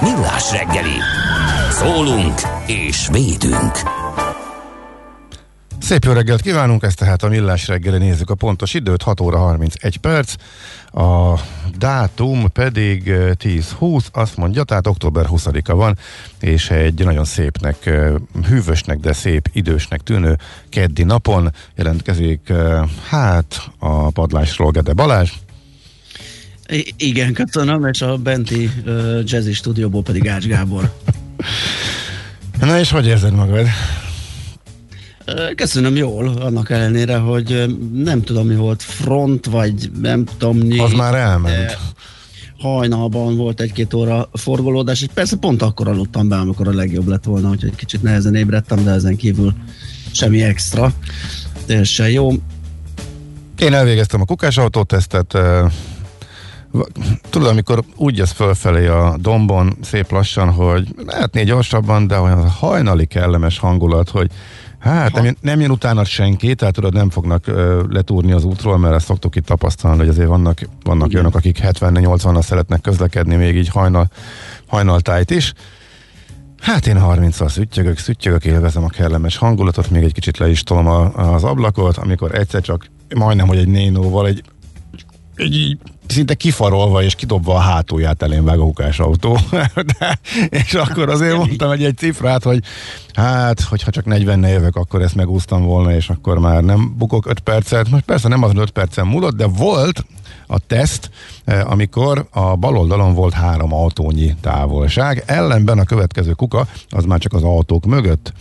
Millás reggeli. Szólunk és védünk. Szép jó reggelt kívánunk, ezt tehát a Millás reggeli nézzük a pontos időt, 6 óra 31 perc, a dátum pedig 10-20, azt mondja, tehát október 20-a van, és egy nagyon szépnek, hűvösnek, de szép idősnek tűnő keddi napon jelentkezik, hát a padlásról Gede Balázs, I- igen, köszönöm, és a benti uh, jazzy stúdióból pedig Ács Gábor. Na és hogy érzed magad? Köszönöm jól, annak ellenére, hogy nem tudom mi volt, front, vagy nem tudom mi. Az már elment. Hajnalban volt egy-két óra forgolódás, és persze pont akkor aludtam be, amikor a legjobb lett volna, úgyhogy kicsit nehezen ébredtem, de ezen kívül semmi extra. Teljesen jó. Én elvégeztem a kukásautó-tesztet, eh, v- tudod, amikor úgy jössz fölfelé a dombon szép lassan, hogy lehetné gyorsabban, de olyan hajnali kellemes hangulat, hogy hát nem, jön- nem jön utána senki, tehát tudod, nem fognak ö, letúrni az útról, mert ezt szoktuk itt tapasztalni, hogy azért vannak, vannak olyanok, akik 70-80-nal szeretnek közlekedni, még így hajnal, hajnaltájt is. Hát én 30-al szüttyögök, szüttyögök, élvezem a kellemes hangulatot, még egy kicsit le is tolom a, az ablakot, amikor egyszer csak majdnem, hogy egy nénóval egy, egy így szinte kifarolva és kidobva a hátulját elén vág a hukás autó. De, és akkor azért mondtam egy, egy cifrát, hogy hát, hogyha csak 40 évek, akkor ezt megúsztam volna, és akkor már nem bukok 5 percet. Most persze nem az 5 percen múlott, de volt a teszt, eh, amikor a bal oldalon volt három autónyi távolság, ellenben a következő kuka, az már csak az autók mögött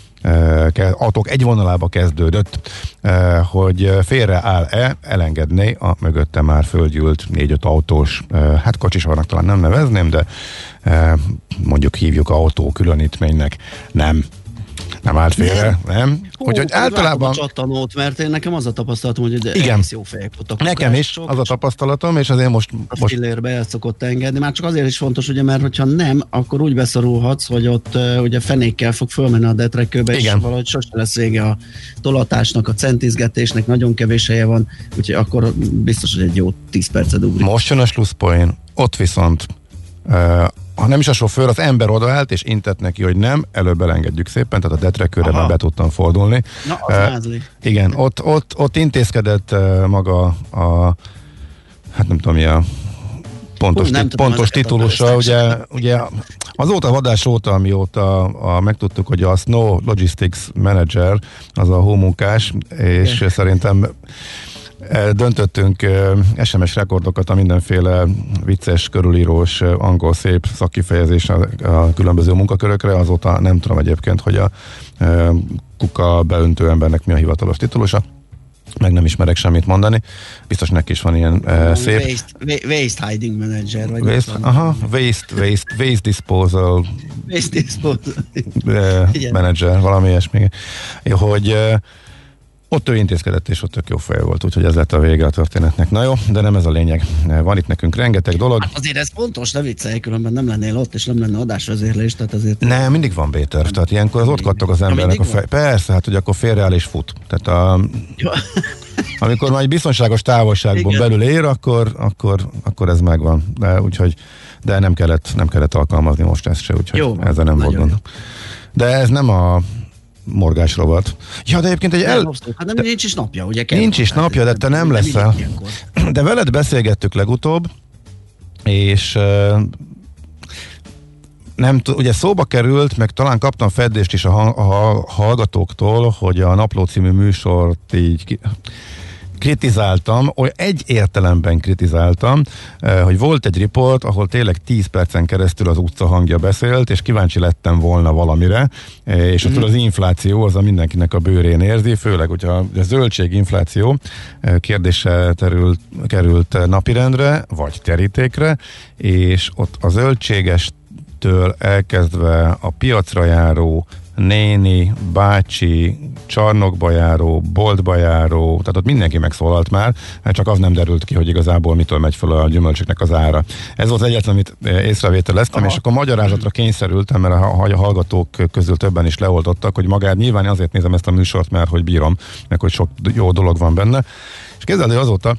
autók egy vonalába kezdődött, hogy félre áll-e, elengedné a mögötte már földgyűlt négy-öt autós, hát kocsisornak talán nem nevezném, de mondjuk hívjuk autó különítménynek. Nem. Nem állt félre, nem. Úgyhogy általában... A csattanót, mert én nekem az a tapasztalatom, hogy de Igen. jó fejek voltak. Nekem is az a tapasztalatom, és azért most, a most fillérbe el szokott engedni. Már csak azért is fontos, ugye, mert hogyha nem, akkor úgy beszorulhatsz, hogy ott ugye fenékkel fog fölmenni a detrekőbe, Igen. és valahogy sosem lesz vége a tolatásnak, a centizgetésnek, nagyon kevés helye van, úgyhogy akkor biztos, hogy egy jó 10 percet ugrik. Most jön a slusszpoén, ott viszont ha nem is a sofőr, az ember odaállt és intett neki, hogy nem, előbb elengedjük szépen, tehát a detrekőre Aha. már be tudtam fordulni. Na, az Eh, mázli. Igen, ott, ott, ott intézkedett uh, maga a, hát nem tudom mi a pontos, Hú, nem tit, pontos a titulusa, ugye, ugye azóta a vadás óta, amióta a, megtudtuk, hogy a Snow Logistics Manager az a hómunkás, és Igen. szerintem döntöttünk SMS rekordokat a mindenféle vicces, körülírós, angol szép szakkifejezés a, különböző munkakörökre, azóta nem tudom egyébként, hogy a kuka beöntő embernek mi a hivatalos titulusa, meg nem ismerek semmit mondani. Biztos neki is van ilyen eh, szép Waste, wa- waste hiding manager, vagy waste, aha, waste, waste, waste disposal Waste disposal. manager, valami ilyesmi. Hogy eh, ott ő intézkedett, és ott tök jó fej volt, úgyhogy ez lett a vége a történetnek. Na jó, de nem ez a lényeg. Van itt nekünk rengeteg dolog. Hát azért ez fontos, ne viccelj, különben nem lennél ott, és nem lenne adásvezérlés, tehát azért... Nem, mindig van Béter. Tehát ilyenkor az ott kattog az embernek a fej. Persze, hát hogy akkor félreáll és fut. Tehát a, Jó. amikor már egy biztonságos távolságban Igen. belül ér, akkor, akkor, akkor ez megvan. De, úgyhogy, de nem kellett, nem kellett alkalmazni most ezt se, úgyhogy Jó van, ezzel nem volt gond. De ez nem a morgás rovat. Ja, de egyébként egy El... el... Hát nem, nincs is napja, ugye? kell- Nincs is napja, de te nem leszel. De veled beszélgettük legutóbb, és nem t- ugye szóba került, meg talán kaptam feddést is a, ha- a hallgatóktól, hogy a Napló című műsort így ki- kritizáltam, oly egy értelemben kritizáltam, eh, hogy volt egy riport, ahol tényleg 10 percen keresztül az utca hangja beszélt, és kíváncsi lettem volna valamire, eh, és mm. az infláció az a mindenkinek a bőrén érzi, főleg, hogyha a zöldséginfláció eh, kérdése terült, került napirendre, vagy terítékre, és ott a zöldségestől elkezdve a piacra járó néni, bácsi, csarnokba járó, boltba járó, tehát ott mindenki megszólalt már, hát csak az nem derült ki, hogy igazából mitől megy fel a gyümölcsöknek az ára. Ez volt az egyetlen, amit eh, észrevételeztem, Aha. és akkor magyarázatra kényszerültem, mert a, a hallgatók közül többen is leoltottak, hogy magát nyilván azért nézem ezt a műsort, mert hogy bírom, meg hogy sok jó dolog van benne. És képzeld, hogy azóta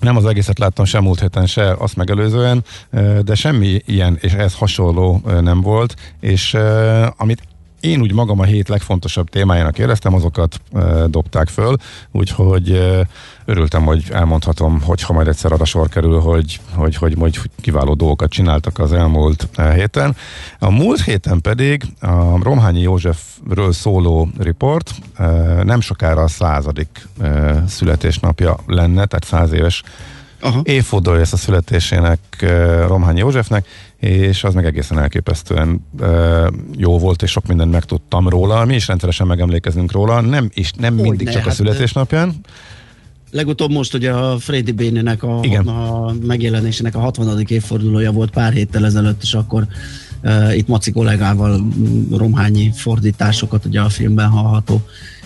nem az egészet láttam sem múlt héten, se azt megelőzően, eh, de semmi ilyen és ez hasonló eh, nem volt, és amit én úgy magam a hét legfontosabb témájának éreztem, azokat e, dobták föl, úgyhogy e, örültem, hogy elmondhatom, hogy ha majd egyszer arra sor kerül, hogy, hogy, hogy, hogy kiváló dolgokat csináltak az elmúlt héten. A múlt héten pedig a Romhányi Józsefről szóló riport e, nem sokára a századik e, születésnapja lenne, tehát száz éves Aha. évfordulója lesz a születésének Romhányi Józsefnek, és az meg egészen elképesztően eh, jó volt, és sok mindent megtudtam róla. Mi is rendszeresen megemlékezünk róla, nem, és nem Hogy mindig ne, csak a hát, születésnapján. Legutóbb most ugye a Freddy Bénének a, Igen. a megjelenésének a 60. évfordulója volt pár héttel ezelőtt, és akkor itt Maci kollégával mm, romhányi fordításokat ugye a filmben hallható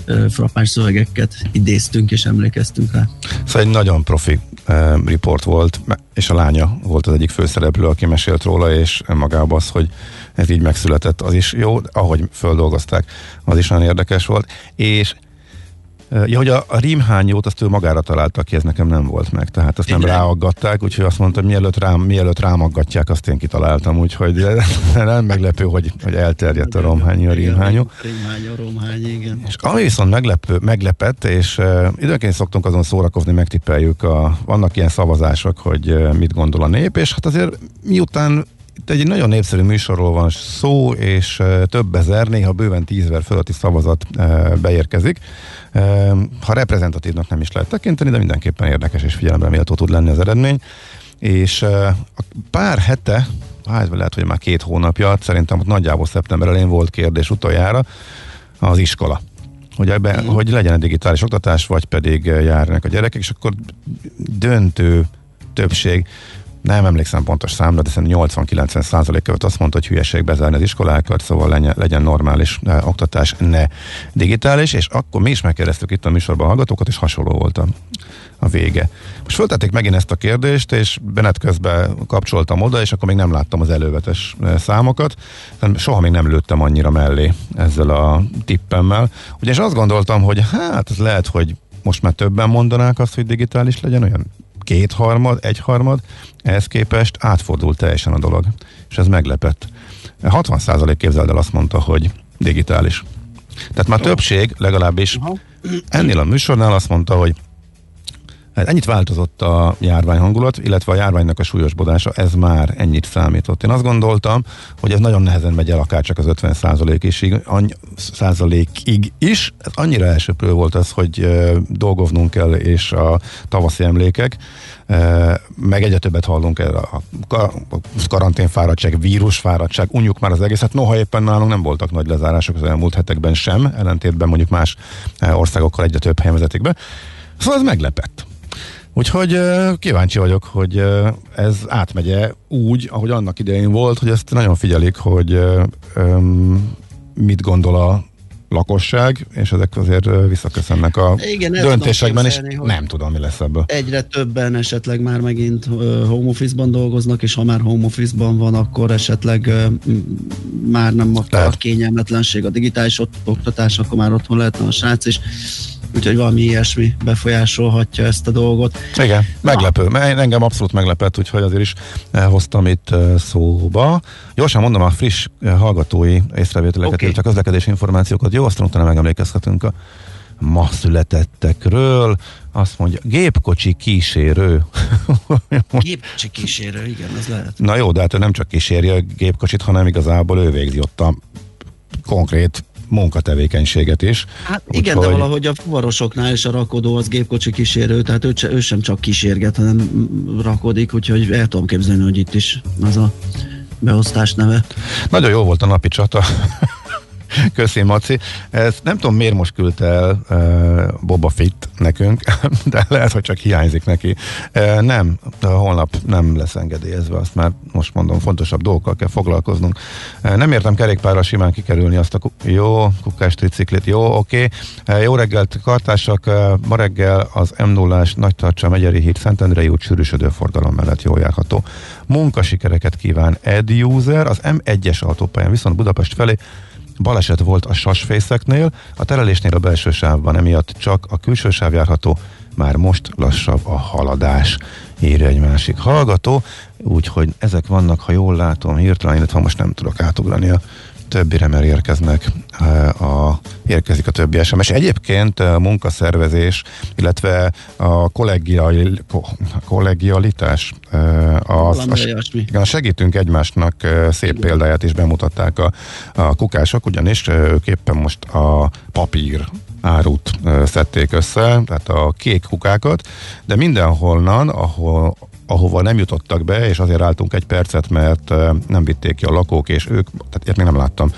uh, frappáns szövegeket idéztünk és emlékeztünk rá. Szóval egy nagyon profi eh, riport volt, és a lánya volt az egyik főszereplő, aki mesélt róla, és magában az, hogy ez így megszületett, az is jó, ahogy földolgozták, az is nagyon érdekes volt, és Ja, hogy a, a rímhányót azt ő magára találta ki, ez nekem nem volt meg, tehát azt nem Igen. ráaggatták, úgyhogy azt mondta, hogy mielőtt, rám, mielőtt rámaggatják, azt én kitaláltam, úgyhogy nem meglepő, hogy, hogy elterjedt a romhányi, a rímhányó. Rímhányó, romhányi, igen. És ami viszont meglepő, meglepett, és uh, időnként szoktunk azon szórakozni, megtippeljük, a, vannak ilyen szavazások, hogy uh, mit gondol a nép, és hát azért miután egy nagyon népszerű műsorról van szó, és több ezer, néha bőven tízezer fölötti szavazat beérkezik. Ha reprezentatívnak nem is lehet tekinteni, de mindenképpen érdekes és figyelemre méltó tud lenni az eredmény. És a pár hete, hát lehet, hogy már két hónapja, szerintem ott nagyjából szeptember elején volt kérdés utoljára, az iskola. Hogy, ebben, hogy legyen digitális oktatás, vagy pedig járnak a gyerekek, és akkor döntő többség, nem emlékszem pontos számra, de szerintem 80-90 százalék követ azt mondta, hogy hülyeség bezárni az iskolákat, szóval legyen, legyen normális eh, oktatás, ne digitális, és akkor mi is megkérdeztük itt a műsorban a hallgatókat, és hasonló volt a, a vége. Most föltették megint ezt a kérdést, és benet közben kapcsoltam oda, és akkor még nem láttam az elővetes eh, számokat. Soha még nem lőttem annyira mellé ezzel a tippemmel. Ugyanis azt gondoltam, hogy hát ez lehet, hogy most már többen mondanák azt, hogy digitális legyen, olyan kétharmad, egyharmad, ehhez képest átfordult teljesen a dolog. És ez meglepett. 60% képzeld el azt mondta, hogy digitális. Tehát már többség, legalábbis ennél a műsornál azt mondta, hogy Hát ennyit változott a járvány hangulat, illetve a járványnak a súlyosbodása, ez már ennyit számított. Én azt gondoltam, hogy ez nagyon nehezen megy el akár csak az 50 százalékig, százalékig is. Ez annyira elsőprő volt az, hogy dolgoznunk kell, és a tavaszi emlékek, meg egyre többet hallunk erre a, ka- a karanténfáradtság, vírusfáradtság, unjuk már az egészet. Noha éppen nálunk nem voltak nagy lezárások az elmúlt hetekben sem, ellentétben mondjuk más országokkal egyre több helyen vezetik be. Szóval ez meglepett. Úgyhogy kíváncsi vagyok, hogy ez átmegye úgy, ahogy annak idején volt, hogy ezt nagyon figyelik, hogy mit gondol a lakosság, és ezek azért visszaköszönnek a Igen, döntésekben, és hogy- nem tudom, mi lesz ebből. Egyre többen esetleg már megint home office-ban dolgoznak, és ha már home office-ban van, akkor esetleg már nem akkor a kényelmetlenség a digitális oktatás, akkor már otthon lehetne a srác, és úgyhogy valami ilyesmi befolyásolhatja ezt a dolgot. Igen, meglepő. Na. Engem abszolút meglepett, úgyhogy azért is hoztam itt szóba. Gyorsan mondom a friss hallgatói észrevételeket, okay. csak közlekedési információkat. Jó, aztán utána megemlékezhetünk a ma születettekről. Azt mondja, gépkocsi kísérő. gépkocsi kísérő, igen, ez lehet. Na jó, de hát ő nem csak kíséri a gépkocsit, hanem igazából ő végzi ott a konkrét munkatevékenységet is. Hát Úgy igen, hogy... de valahogy a fuvarosoknál is a rakodó az gépkocsi kísérő, tehát ő, ő sem csak kísérget, hanem rakodik, úgyhogy el tudom képzelni, hogy itt is az a beosztás neve. Nagyon jó volt a napi csata. Köszi, Maci. Ezt nem tudom, miért most küldte el uh, Boba Fitt nekünk, de lehet, hogy csak hiányzik neki. Uh, nem, holnap nem lesz engedélyezve, azt már most mondom, fontosabb dolgokkal kell foglalkoznunk. Uh, nem értem kerékpárra simán kikerülni azt a ku- jó kukás triciklit. Jó, oké. Okay. Uh, jó reggelt, kartársak. Uh, ma reggel az m 0 Nagy Tartsa Megyeri híd Szentendrei út sűrűsödő forgalom mellett jól járható. Munkasikereket kíván Ed User, az M1-es autópályán viszont Budapest felé Baleset volt a sasfészeknél, a terelésnél a belső sávban, emiatt csak a külső sáv járható, már most lassabb a haladás, írja egy másik hallgató, úgyhogy ezek vannak, ha jól látom, hirtelen, illetve most nem tudok átugrani a többire, mert érkeznek a, érkezik a többi SMS. Egyébként a munkaszervezés, illetve a kollegial, kollegialitás, az, a, a, segítünk egymásnak szép példáját is bemutatták a, a kukások, ugyanis ők éppen most a papír árut szedték össze, tehát a kék kukákat, de mindenholnan, ahol ahova nem jutottak be, és azért álltunk egy percet, mert nem vitték ki a lakók, és ők, tehát ilyet még nem láttam.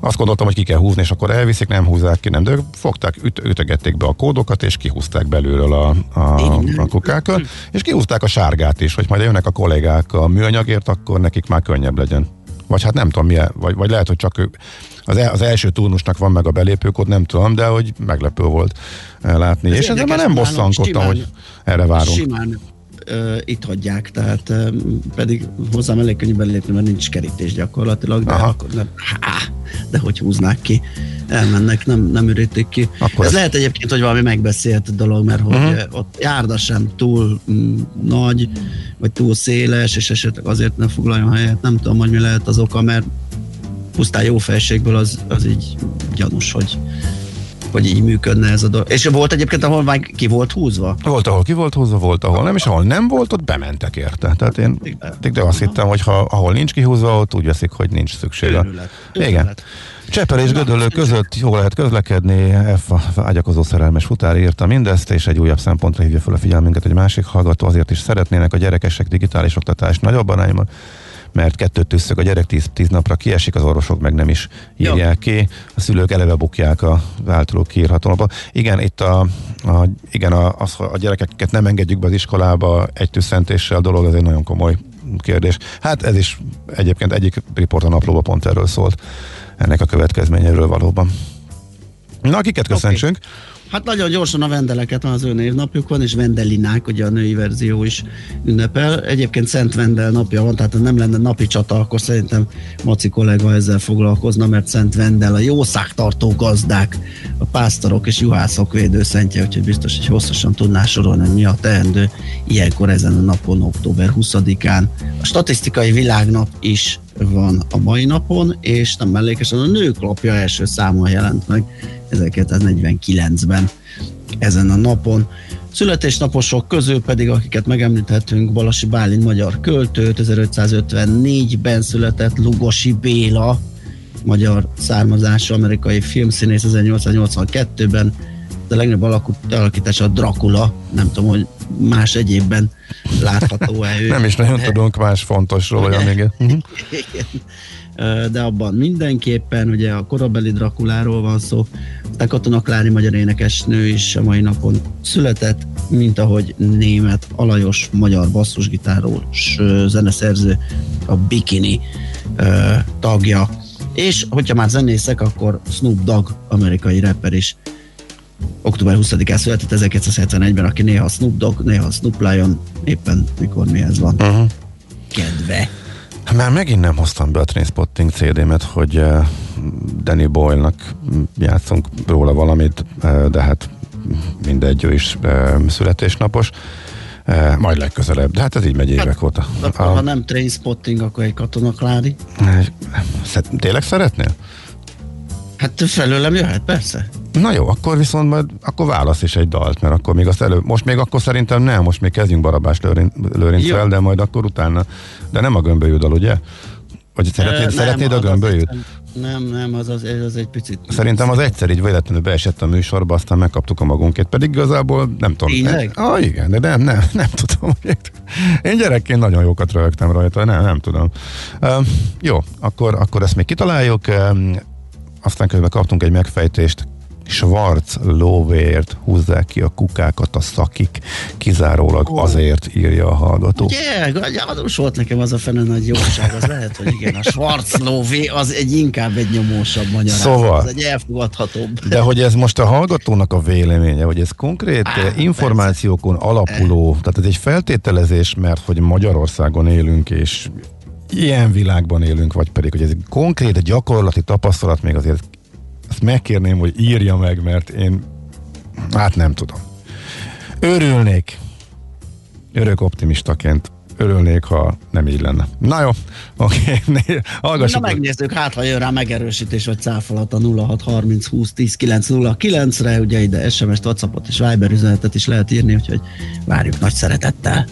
Azt gondoltam, hogy ki kell húzni, és akkor elviszik, nem húzzák ki, nem, de ők fogták, üt, ütögették be a kódokat, és kihúzták belülről a, a, a kukákat, és kihúzták a sárgát is, hogy majd jönnek a kollégák a műanyagért, akkor nekik már könnyebb legyen. Vagy hát nem tudom milyen, vagy, vagy lehet, hogy csak ők, az, el, az első turnusnak van meg a belépőkód, nem tudom, de hogy meglepő volt látni. Ez és ezzel már nem bosszankodtam, hogy erre várunk. Simán uh, itt hagyják, tehát uh, pedig hozzám elég könnyű belépni, mert nincs kerítés gyakorlatilag, de, akkor nem, há, de hogy húznák ki, elmennek, nem, nem ürítik ki. Akkor Ez ez lehet egyébként, hogy valami megbeszélt dolog, mert hogy uh-huh. ott járda sem túl mm, nagy, vagy túl széles, és esetleg azért nem foglaljon helyet, nem tudom, hogy mi lehet az oka, mert pusztán jó felségből az, az így gyanús, hogy hogy így működne ez a dolog. És volt egyébként, ahol már ki volt húzva? Volt, ahol ki volt húzva, volt, ahol nem, és ahol nem volt, ott bementek érte. Tehát én de azt hittem, hogy ha ahol nincs kihúzva, ott úgy veszik, hogy nincs szükség. Igen. Cseppel és Gödöllő között jól lehet közlekedni, F ágyakozó szerelmes futár írta mindezt, és egy újabb szempontra hívja fel a figyelmünket egy másik hallgató, azért is szeretnének a gyerekesek digitális oktatást nagyobb arányban, mert kettőt tűzszök, a gyerek tíz, tíz napra kiesik, az orvosok meg nem is írják ki, a szülők eleve bukják a általuk kiírható Igen, itt a, a, igen, a, az, a gyerekeket nem engedjük be az iskolába egy tűzszentéssel, a dolog, ez egy nagyon komoly kérdés. Hát ez is egyébként egyik riport a naplóba pont erről szólt, ennek a következményéről valóban. Na, kiket köszöntsünk? Okay. Hát nagyon gyorsan a vendeleket az ő névnapjuk van, és Vendelinák, ugye a női verzió is ünnepel. Egyébként Szent Vendel napja van, tehát ha nem lenne napi csata, akkor szerintem Maci kollega ezzel foglalkozna, mert Szent Vendel a jószágtartó gazdák, a pásztorok és juhászok védőszentje, úgyhogy biztos, hogy hosszasan tudná sorolni, mi a teendő ilyenkor ezen a napon, október 20-án. A statisztikai világnap is van a mai napon, és nem mellékesen a nők lapja első számon jelent meg 1949-ben ezen a napon. Születésnaposok közül pedig, akiket megemlíthetünk, Balasi Bálint magyar költő, 1554-ben született Lugosi Béla, magyar származású amerikai filmszínész 1882-ben, de a legnagyobb alakítás a Dracula, nem tudom, hogy más egyébben látható-e ő. nem is nagyon tudunk más fontosról olyan még. Igen de abban mindenképpen, ugye a korabeli Drakuláról van szó, a Katona Klári magyar énekesnő is a mai napon született, mint ahogy német Alajos magyar basszusgitáról zeneszerző, a Bikini tagja. És hogyha már zenészek, akkor Snoop Dogg, amerikai rapper is október 20-án született 1971-ben, aki néha Snoop Dogg, néha Snoop Lion, éppen mikor mihez van. Uh-huh. Kedve. Már megint nem hoztam be a Trainspotting CD-met, hogy uh, Danny Boyle-nak játszunk róla valamit, uh, de hát mindegy, ő is e, születésnapos. Majd legközelebb, de hát ez így megy évek hát, óta. Akkor, a, ha nem trainspotting, akkor egy katonaklári. Tényleg szeretnél? Hát felőlem jöhet, persze. Na jó, akkor viszont majd akkor válasz is egy dalt, mert akkor még azt elő, most még akkor szerintem nem, most még kezdjünk Barabás Lőrincvel, de majd akkor utána, de nem a gömbölyű dal, ugye? Vagy szeretnéd, nem, szeretnéd a gömbölyűt? Nem, nem, az, az, az egy picit... Szerintem az egyszer így véletlenül beesett a műsorba, aztán megkaptuk a magunkét, pedig igazából nem tudom. Tényleg? Ah, igen, de nem, nem, nem tudom. Én gyerekként nagyon jókat rögtem rajta, nem, nem tudom. Uh, jó, akkor, akkor ezt még kitaláljuk. Uh, aztán közben kaptunk egy megfejtést Schwarz lóvért húzzák ki a kukákat a szakik, kizárólag oh. azért írja a hallgató. Ugye, adós volt nekem az a fene nagy jóság, az lehet, hogy igen, a Schwarz lóvé az egy inkább egy nyomósabb magyarázat, szóval, az egy elfogadhatóbb. De hogy ez most a hallgatónak a véleménye, hogy ez konkrét Á, információkon persze. alapuló, tehát ez egy feltételezés, mert hogy Magyarországon élünk, és ilyen világban élünk, vagy pedig, hogy ez egy konkrét gyakorlati tapasztalat még azért ezt megkérném, hogy írja meg, mert én hát nem tudom. Örülnék, örök optimistaként örülnék, ha nem így lenne. Na jó, oké, okay, hallgassuk. Na megnézzük, hát ha jön rá megerősítés vagy cáfolat a 0630 20 10 909 re ugye ide SMS-t, Whatsappot és Viber üzenetet is lehet írni, úgyhogy várjuk nagy szeretettel.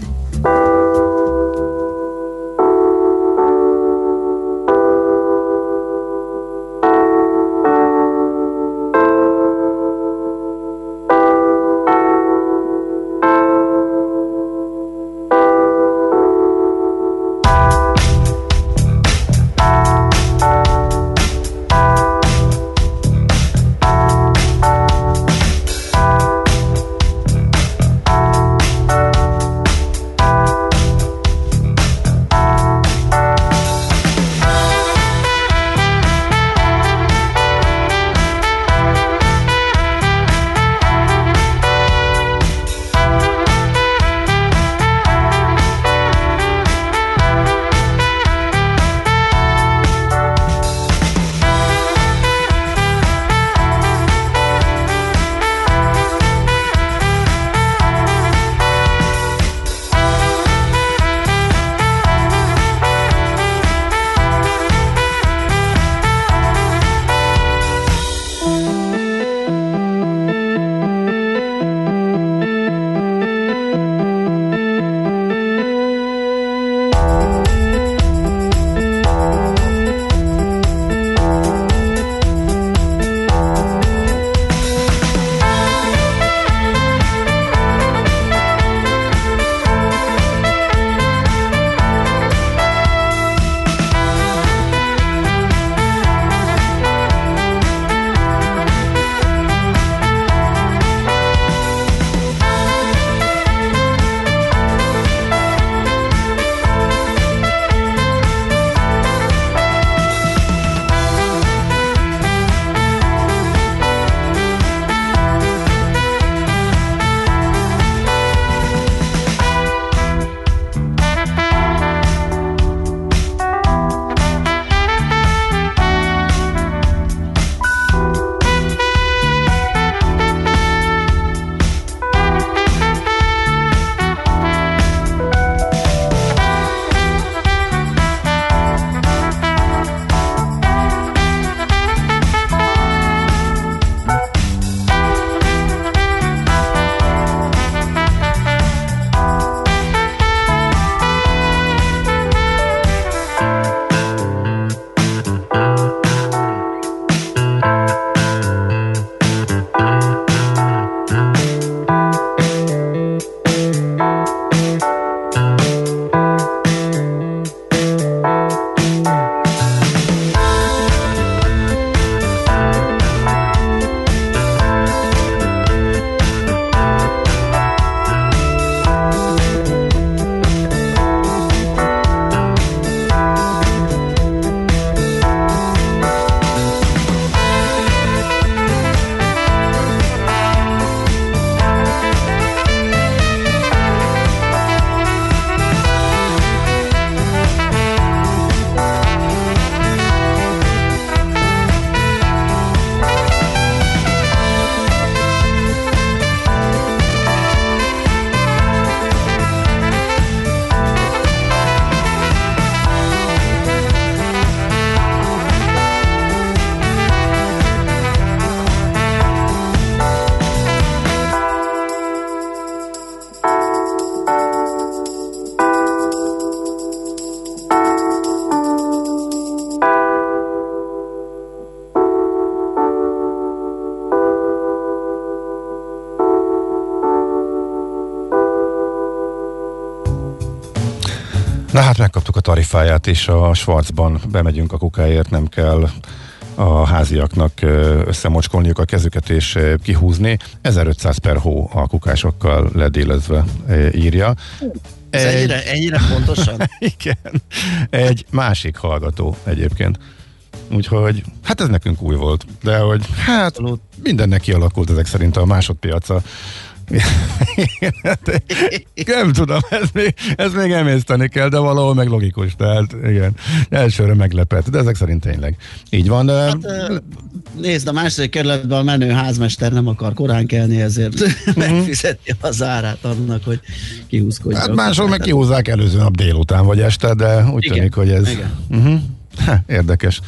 Tarifáját is a Schwarzban, bemegyünk a kukáért, nem kell a háziaknak összemocskolniuk a kezüket és kihúzni. 1500 per hó a kukásokkal ledélezve írja. Ez egy... ennyire, ennyire pontosan? Igen. Egy másik hallgató egyébként. Úgyhogy, hát ez nekünk új volt, de hogy hát mindennek kialakult ezek szerint a másodpiaca nem tudom, ez még, ez még emészteni kell, de valahol meg logikus, tehát igen, elsőre meglepett, de ezek szerint tényleg így van. De... Hát, nézd, a második kerületben a menő házmester nem akar korán kelni, ezért uh-huh. megfizeti az árát annak, hogy kihúzkodja. Hát máshol meg kihúzzák előző nap délután vagy este, de úgy igen, tűnik, hogy ez... Igen. Uh-huh. Ha, érdekes.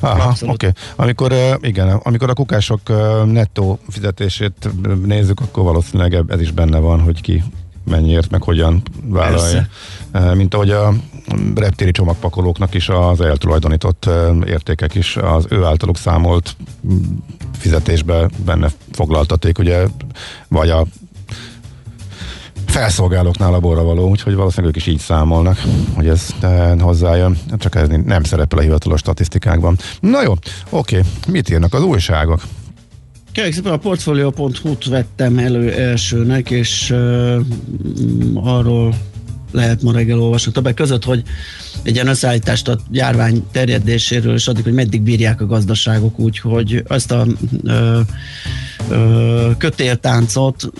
Aha, oké. Okay. Amikor, igen, amikor a kukások nettó fizetését nézzük, akkor valószínűleg ez is benne van, hogy ki mennyiért, meg hogyan vállalja. Persze. Mint ahogy a reptéri csomagpakolóknak is az eltulajdonított értékek is az ő általuk számolt fizetésbe benne foglaltaték, ugye, vagy a felszolgálóknál a borra való, úgyhogy valószínűleg ők is így számolnak, hogy ez eh, hozzájön, csak ez nem szerepel a hivatalos statisztikákban. Na jó, oké, mit írnak az újságok? Kérlek szépen a portfolio.hu-t vettem elő elsőnek, és uh, arról lehet ma reggel olvasni többek között, hogy egy ilyen összeállítást a járvány terjedéséről, és addig, hogy meddig bírják a gazdaságok úgy, hogy azt a ö, ö, kötéltáncot,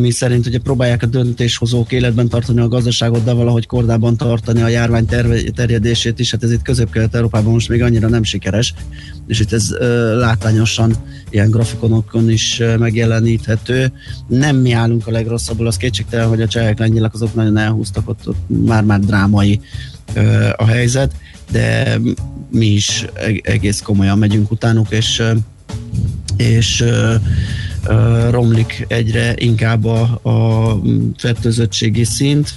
mi szerint ugye próbálják a döntéshozók életben tartani a gazdaságot, de valahogy kordában tartani a járvány terjedését is, hát ez itt közép-kelet-európában most még annyira nem sikeres, és itt ez ö, látványosan ilyen grafikonokon is megjeleníthető. Nem mi állunk a legrosszabbul, az kétségtelen, hogy a csehek, lengyelek azok nagyon elhúztak, ott, ott már-már drámai a helyzet, de mi is egész komolyan megyünk utánuk, és, és romlik egyre inkább a, a fertőzöttségi szint.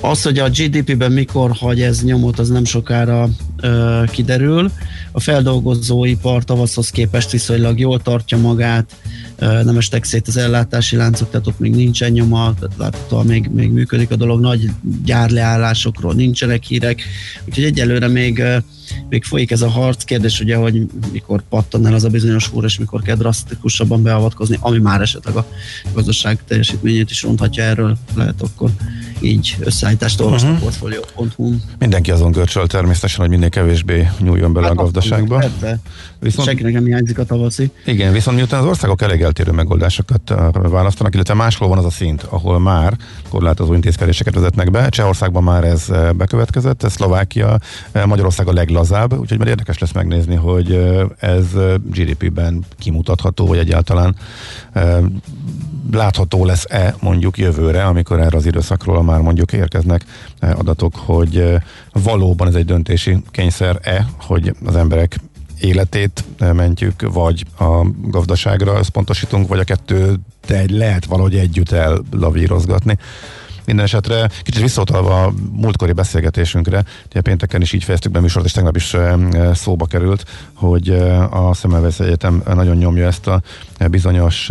Az, hogy a GDP-ben mikor hagy ez nyomot, az nem sokára ö, kiderül. A feldolgozóipar tavaszhoz képest viszonylag jól tartja magát, nem estek szét az ellátási láncok, tehát ott még nincsen nyoma, láthatóan még, még működik a dolog, nagy gyárleállásokról nincsenek hírek, úgyhogy egyelőre még, még folyik ez a harc. Kérdés ugye, hogy mikor pattan el az a bizonyos húr, és mikor kell drasztikusabban beavatkozni, ami már esetleg a gazdaság teljesítményét is ronthatja erről, lehet akkor így összeállítást olvasni uh-huh. portfolio.hu. Mindenki azon görcsöl természetesen, hogy minél kevésbé nyúljon bele hát, a gazdaságba. Persze. Viszont, Senkinek nem hiányzik a tavaszi. Igen, viszont miután az országok elég eltérő megoldásokat választanak, illetve máshol van az a szint, ahol már korlátozó intézkedéseket vezetnek be. Csehországban már ez bekövetkezett, ez Szlovákia, Magyarország a leglazább, úgyhogy már érdekes lesz megnézni, hogy ez GDP-ben kimutatható, vagy egyáltalán látható lesz-e mondjuk jövőre, amikor erre az időszakról már mondjuk érkeznek adatok, hogy valóban ez egy döntési kényszer-e, hogy az emberek életét mentjük, vagy a gazdaságra összpontosítunk, vagy a kettő de lehet valahogy együtt ellavírozgatni. Minden esetre kicsit visszautalva a múltkori beszélgetésünkre, ugye pénteken is így fejeztük be műsort, és tegnap is szóba került, hogy a Szemelweis Egyetem nagyon nyomja ezt a bizonyos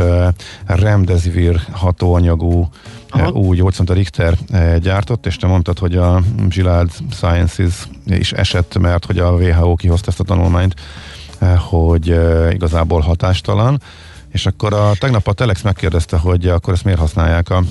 remdesivir hatóanyagú Aha. új gyógyszert a Richter gyártott, és te mondtad, hogy a Gilad Sciences is esett, mert hogy a WHO kihozta ezt a tanulmányt, hogy igazából hatástalan, és akkor a, tegnap a Telex megkérdezte, hogy akkor ezt miért használják a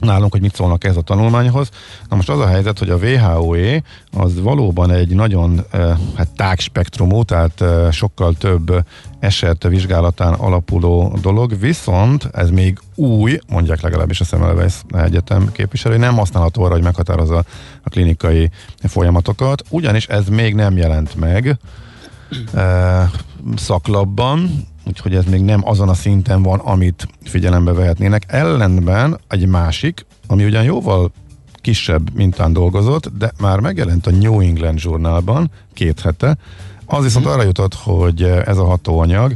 nálunk, hogy mit szólnak ez a tanulmányhoz. Na most az a helyzet, hogy a WHO-é az valóban egy nagyon eh, hát tágspektrumú, tehát eh, sokkal több eset vizsgálatán alapuló dolog, viszont ez még új, mondják legalábbis a Semmelweis Egyetem képviselői, nem használható arra, hogy meghatározza a klinikai folyamatokat, ugyanis ez még nem jelent meg eh, szaklapban, úgyhogy ez még nem azon a szinten van, amit figyelembe vehetnének. Ellenben egy másik, ami ugyan jóval kisebb mintán dolgozott, de már megjelent a New England Journalban két hete, az viszont arra jutott, hogy ez a hatóanyag,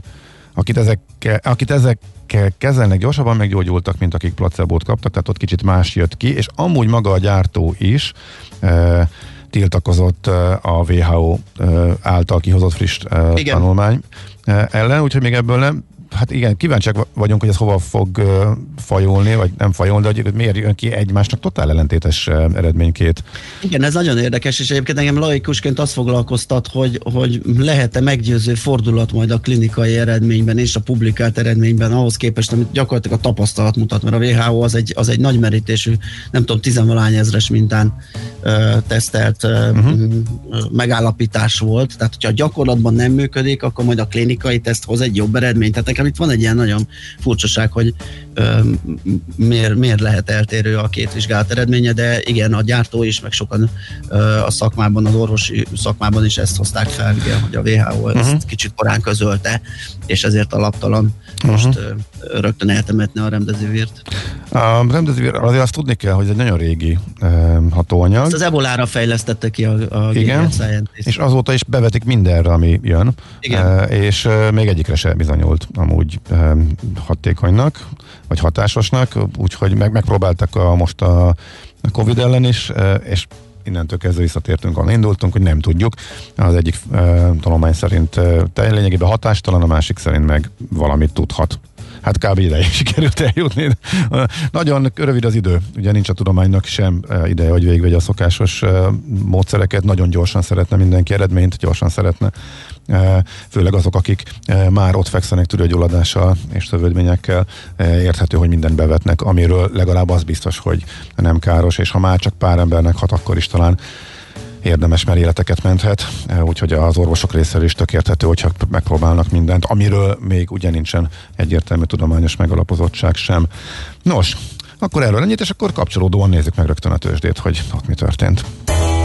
akit ezekkel, akit ezekkel kezelnek, gyorsabban meggyógyultak, mint akik placebót kaptak, tehát ott kicsit más jött ki, és amúgy maga a gyártó is e, tiltakozott a WHO által kihozott friss Igen. tanulmány ellen, úgyhogy még ebből nem hát igen, kíváncsiak vagyunk, hogy ez hova fog fajulni, vagy nem fajulni, de hogy miért jön ki egymásnak totál ellentétes eredménykét. Igen, ez nagyon érdekes, és egyébként engem laikusként azt foglalkoztat, hogy, hogy lehet-e meggyőző fordulat majd a klinikai eredményben és a publikált eredményben ahhoz képest, amit gyakorlatilag a tapasztalat mutat, mert a WHO az egy, az egy nagy merítésű, nem tudom, tizenvalány ezres mintán uh, tesztelt uh, uh-huh. megállapítás volt, tehát hogyha a gyakorlatban nem működik, akkor majd a klinikai teszt hoz egy jobb eredményt. Tehát nekem itt van egy ilyen nagyon furcsaság, hogy miért, miért lehet eltérő a két vizsgálat eredménye, de igen, a gyártó is, meg sokan a szakmában, az orvosi szakmában is ezt hozták fel, igen, hogy a WHO ezt uh-huh. kicsit korán közölte, és ezért alaptalan most uh-huh. rögtön eltemetne a remdezivírt. A remdesivir, azért azt tudni kell, hogy ez egy nagyon régi uh, hatóanyag. Ezt az ebolára fejlesztette ki a, a Igen, és azóta is bevetik mindenre, ami jön. Igen. Uh, és uh, még egyikre se bizonyult amúgy uh, hatékonynak, vagy hatásosnak, úgyhogy meg, megpróbáltak a, most a Covid ellen is, uh, és innentől kezdve visszatértünk, ahol indultunk, hogy nem tudjuk. Az egyik uh, tanulmány szerint uh, lényegében hatástalan, a másik szerint meg valamit tudhat. Hát kb. ide sikerült eljutni. Nagyon rövid az idő, ugye nincs a tudománynak sem ideje, hogy végigvegye a szokásos módszereket, nagyon gyorsan szeretne mindenki eredményt, gyorsan szeretne főleg azok, akik már ott fekszenek tüdőgyulladással és szövődményekkel, érthető, hogy mindent bevetnek, amiről legalább az biztos, hogy nem káros, és ha már csak pár embernek hat, akkor is talán érdemes, mert életeket menthet, úgyhogy az orvosok részéről is tökérthető, hogyha megpróbálnak mindent, amiről még ugye nincsen egyértelmű tudományos megalapozottság sem. Nos, akkor erről ennyit, és akkor kapcsolódóan nézzük meg rögtön a tőzsdét, hogy ott mi történt.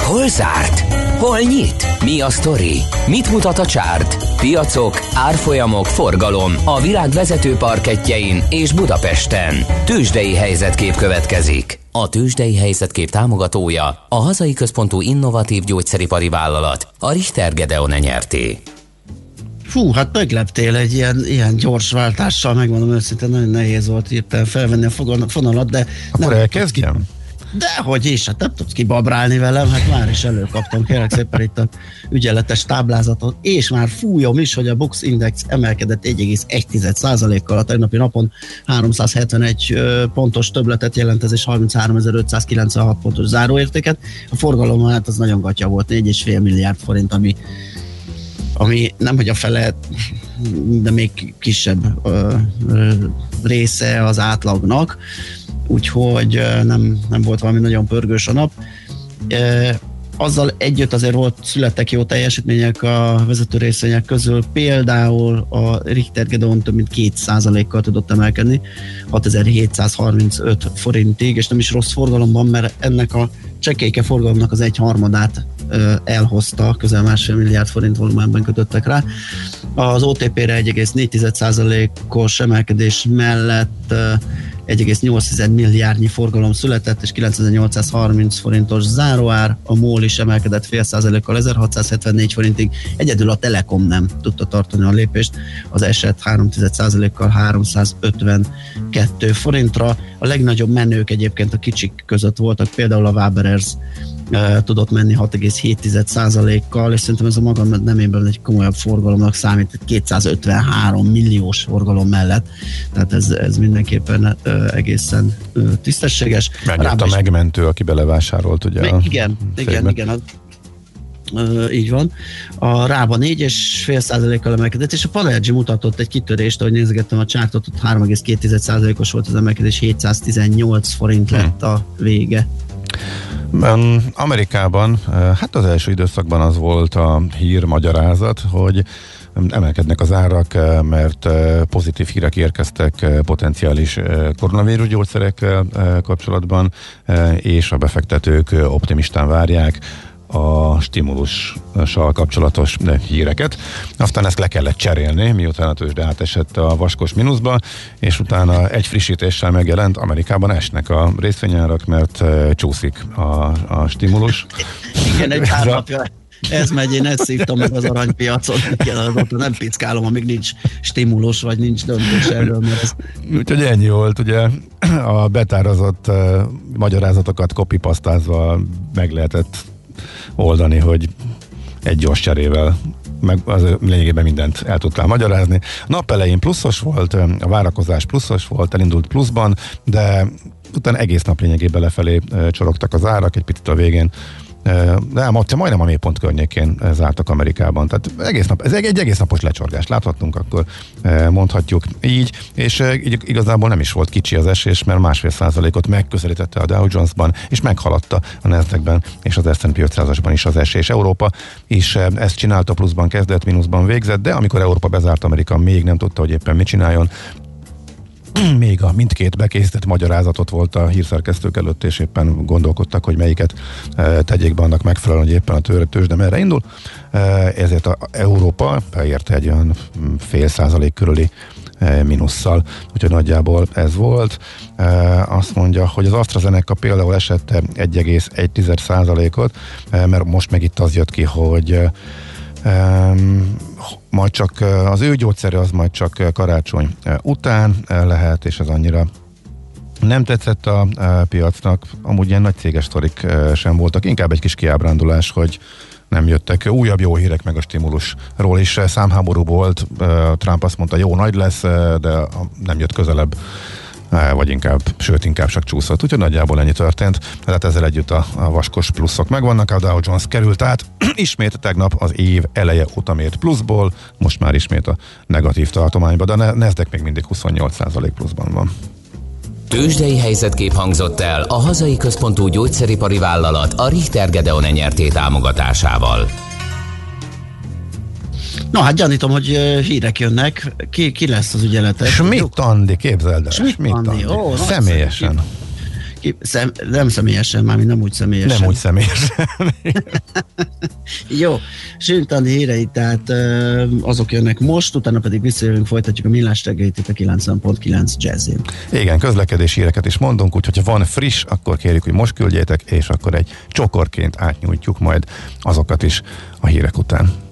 Hol zárt? Hol nyit? Mi a sztori? Mit mutat a csárt? Piacok, árfolyamok, forgalom a világ vezető parketjein és Budapesten. Tősdei helyzetkép következik. A Tősdei helyzetkép támogatója a hazai központú innovatív gyógyszeripari vállalat, a Richter Gedeon nyerté. Fú, hát megleptél egy ilyen, ilyen gyors váltással, megmondom őszintén, nagyon nehéz volt írtál felvenni a fonalat, de... Akkor elkezdjem? Dehogy is, hát nem tudsz kibabrálni velem, hát már is előkaptam kérlek szépen itt a ügyeletes táblázatot, és már fújom is, hogy a Box Index emelkedett 1,1%-kal a tegnapi napon. 371 pontos többletet jelent ez, és 33.596 pontos záróértéket. A forgalom hát az nagyon gatya volt, 4,5 milliárd forint, ami ami nem hogy a fele, de még kisebb ö, ö, része az átlagnak úgyhogy nem, nem volt valami nagyon pörgős a nap. Azzal együtt azért volt, születtek jó teljesítmények a vezető részvények közül, például a Richter Gedeon több mint 2%-kal tudott emelkedni, 6735 forintig, és nem is rossz forgalomban, mert ennek a csekéke forgalomnak az egy harmadát elhozta, közel másfél milliárd forint volumenben kötöttek rá. Az OTP-re 1,4%-os emelkedés mellett 1,8 milliárdnyi forgalom született, és 9830 forintos záróár, a MOL is emelkedett fél százalékkal 1674 forintig, egyedül a Telekom nem tudta tartani a lépést, az eset 3% kal 352 forintra. A legnagyobb menők egyébként a kicsik között voltak, például a Waberers tudott menni 6,7%-kal, és szerintem ez a maga nemében egy komolyabb forgalomnak számít, 253 milliós forgalom mellett, tehát ez, ez mindenképpen egészen tisztességes. Megjött a megmentő, aki belevásárolt, ugye? Igen, igen, igen, Uh, így van. A Rába 4,5 százalékkal emelkedett, és a Palergy mutatott egy kitörést, ahogy nézegettem a csártot, ott 3,2 os volt az emelkedés, 718 forint lett a vége. Amerikában, hát az első időszakban az volt a hír magyarázat, hogy emelkednek az árak, mert pozitív hírek érkeztek potenciális koronavírus gyógyszerekkel kapcsolatban, és a befektetők optimistán várják a stimulussal kapcsolatos híreket. Aztán ezt le kellett cserélni, miután a tőzsde átesett a vaskos mínuszba, és utána egy frissítéssel megjelent, Amerikában esnek a részvényárak, mert csúszik a, a stimulus. Igen, egy pár napja ez megy, én ezt szívtam meg az aranypiacon, azóta nem pickálom, amíg nincs stimulus, vagy nincs döntés erről, mert ez... Úgyhogy ennyi volt, ugye a betározott uh, magyarázatokat kopipasztázva meg lehetett oldani, hogy egy gyors cserével meg az lényegében mindent el tudtál magyarázni. Nap elején pluszos volt, a várakozás pluszos volt, elindult pluszban, de utána egész nap lényegében lefelé csorogtak az árak, egy picit a végén de ám ott majdnem a mélypont környékén zártak Amerikában. Tehát egész nap, ez egy, egész napos lecsorgás láthattunk, akkor mondhatjuk így, és igazából nem is volt kicsi az esés, mert másfél százalékot megközelítette a Dow Jones-ban, és meghaladta a nasdaq és az S&P 500-asban is az esés. Európa is ezt csinálta, pluszban kezdett, mínuszban végzett, de amikor Európa bezárt, Amerika még nem tudta, hogy éppen mit csináljon, még a mindkét bekészített magyarázatot volt a hírszerkesztők előtt, és éppen gondolkodtak, hogy melyiket e, tegyék be annak megfelelően, hogy éppen a tőre de merre indul. E, ezért a Európa beérte egy olyan fél százalék körüli e, minusszal, úgyhogy nagyjából ez volt. Azt mondja, hogy az AstraZeneca például esette 1,1 százalékot, mert most meg itt az jött ki, hogy Majd csak az ő gyógyszere az majd csak karácsony után lehet, és ez annyira nem tetszett a, a piacnak, amúgy ilyen nagy céges sztorik sem voltak, inkább egy kis kiábrándulás, hogy nem jöttek. Újabb jó hírek meg a stimulusról is. Számháború volt, Trump azt mondta, jó nagy lesz, de nem jött közelebb vagy inkább, sőt inkább csak csúszott. Úgyhogy nagyjából ennyi történt. Tehát ezzel együtt a, a vaskos pluszok megvannak, a Dow Jones került át, ismét tegnap az év eleje óta mért pluszból, most már ismét a negatív tartományba, de a Nasdaq még mindig 28% pluszban van. Tőzsdei helyzetkép hangzott el a hazai központú gyógyszeripari vállalat a Richter Gedeon nyerté támogatásával. Na hát gyanítom, hogy hírek jönnek. Ki, ki lesz az ügyeletes? Schmidt Andi, képzeld el. Schmidt, Schmidt Andi. Ó, Személyesen. Ki, ki, szem, nem személyesen, már nem úgy személyesen. Nem úgy személyesen. Jó, Schmidt Andi hírei, tehát azok jönnek most, utána pedig visszajövünk, folytatjuk a millás reggelit itt a 90.9 jazzin. Igen, közlekedés híreket is mondunk, úgyhogy ha van friss, akkor kérjük, hogy most küldjétek, és akkor egy csokorként átnyújtjuk majd azokat is a hírek után.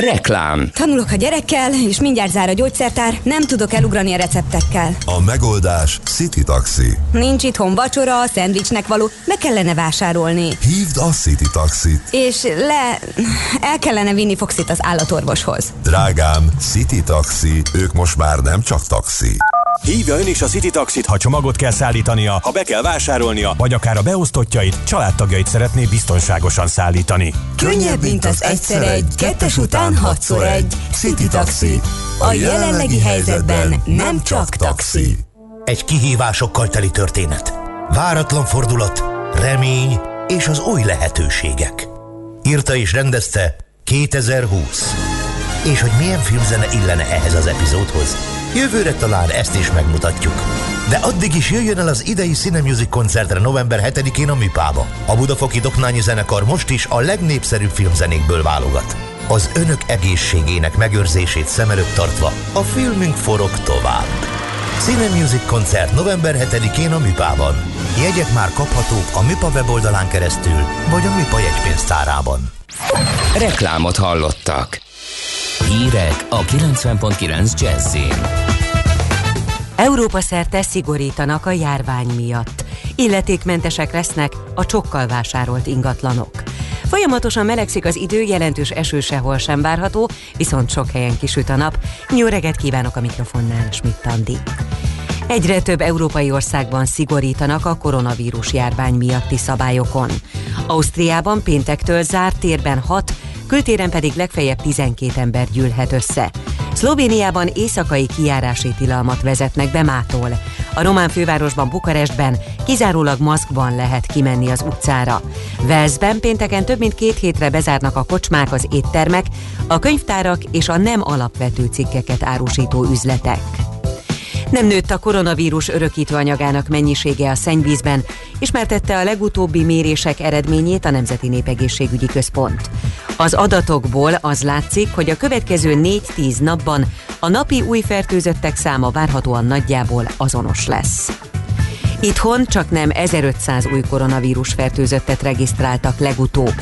Reklám. Tanulok a gyerekkel, és mindjárt zár a gyógyszertár, nem tudok elugrani a receptekkel. A megoldás City Taxi. Nincs itthon vacsora, szendvicsnek való, be kellene vásárolni. Hívd a City Taxit. És le... el kellene vinni Foxit az állatorvoshoz. Drágám, City Taxi, ők most már nem csak taxi. Hívja ön is a City Taxit, ha csomagot kell szállítania, ha be kell vásárolnia, vagy akár a beosztottjait, családtagjait szeretné biztonságosan szállítani. Könnyebb, mint az egyszer egy, kettes után hatszor egy. City Taxi. A jelenlegi helyzetben nem csak taxi. Egy kihívásokkal teli történet. Váratlan fordulat, remény és az új lehetőségek. Írta és rendezte 2020. És hogy milyen filmzene illene ehhez az epizódhoz? Jövőre talán ezt is megmutatjuk. De addig is jöjjön el az idei Cine Music koncertre november 7-én a Műpába. A Budafoki Doknányi Zenekar most is a legnépszerűbb filmzenékből válogat. Az önök egészségének megőrzését szem előtt tartva a filmünk forog tovább. Cine Music koncert november 7-én a Műpában. Jegyek már kaphatók a Műpa weboldalán keresztül, vagy a Műpa jegypénztárában. Reklámot hallottak. Hírek a 90.9 Jazzin. Európa szerte szigorítanak a járvány miatt. Illetékmentesek lesznek a csokkal vásárolt ingatlanok. Folyamatosan melegszik az idő, jelentős eső sehol sem várható, viszont sok helyen kisüt a nap. Jó reggelt kívánok a mikrofonnál, Schmidt Andi. Egyre több európai országban szigorítanak a koronavírus járvány miatti szabályokon. Ausztriában péntektől zárt térben 6, kültéren pedig legfeljebb 12 ember gyűlhet össze. Szlovéniában éjszakai kijárási tilalmat vezetnek be mától. A román fővárosban Bukarestben kizárólag maszkban lehet kimenni az utcára. Velszben pénteken több mint két hétre bezárnak a kocsmák, az éttermek, a könyvtárak és a nem alapvető cikkeket árusító üzletek. Nem nőtt a koronavírus örökítő anyagának mennyisége a szennyvízben, ismertette a legutóbbi mérések eredményét a Nemzeti Népegészségügyi Központ. Az adatokból az látszik, hogy a következő 4-10 napban a napi új fertőzöttek száma várhatóan nagyjából azonos lesz. Itthon csak nem 1500 új koronavírus fertőzöttet regisztráltak legutóbb.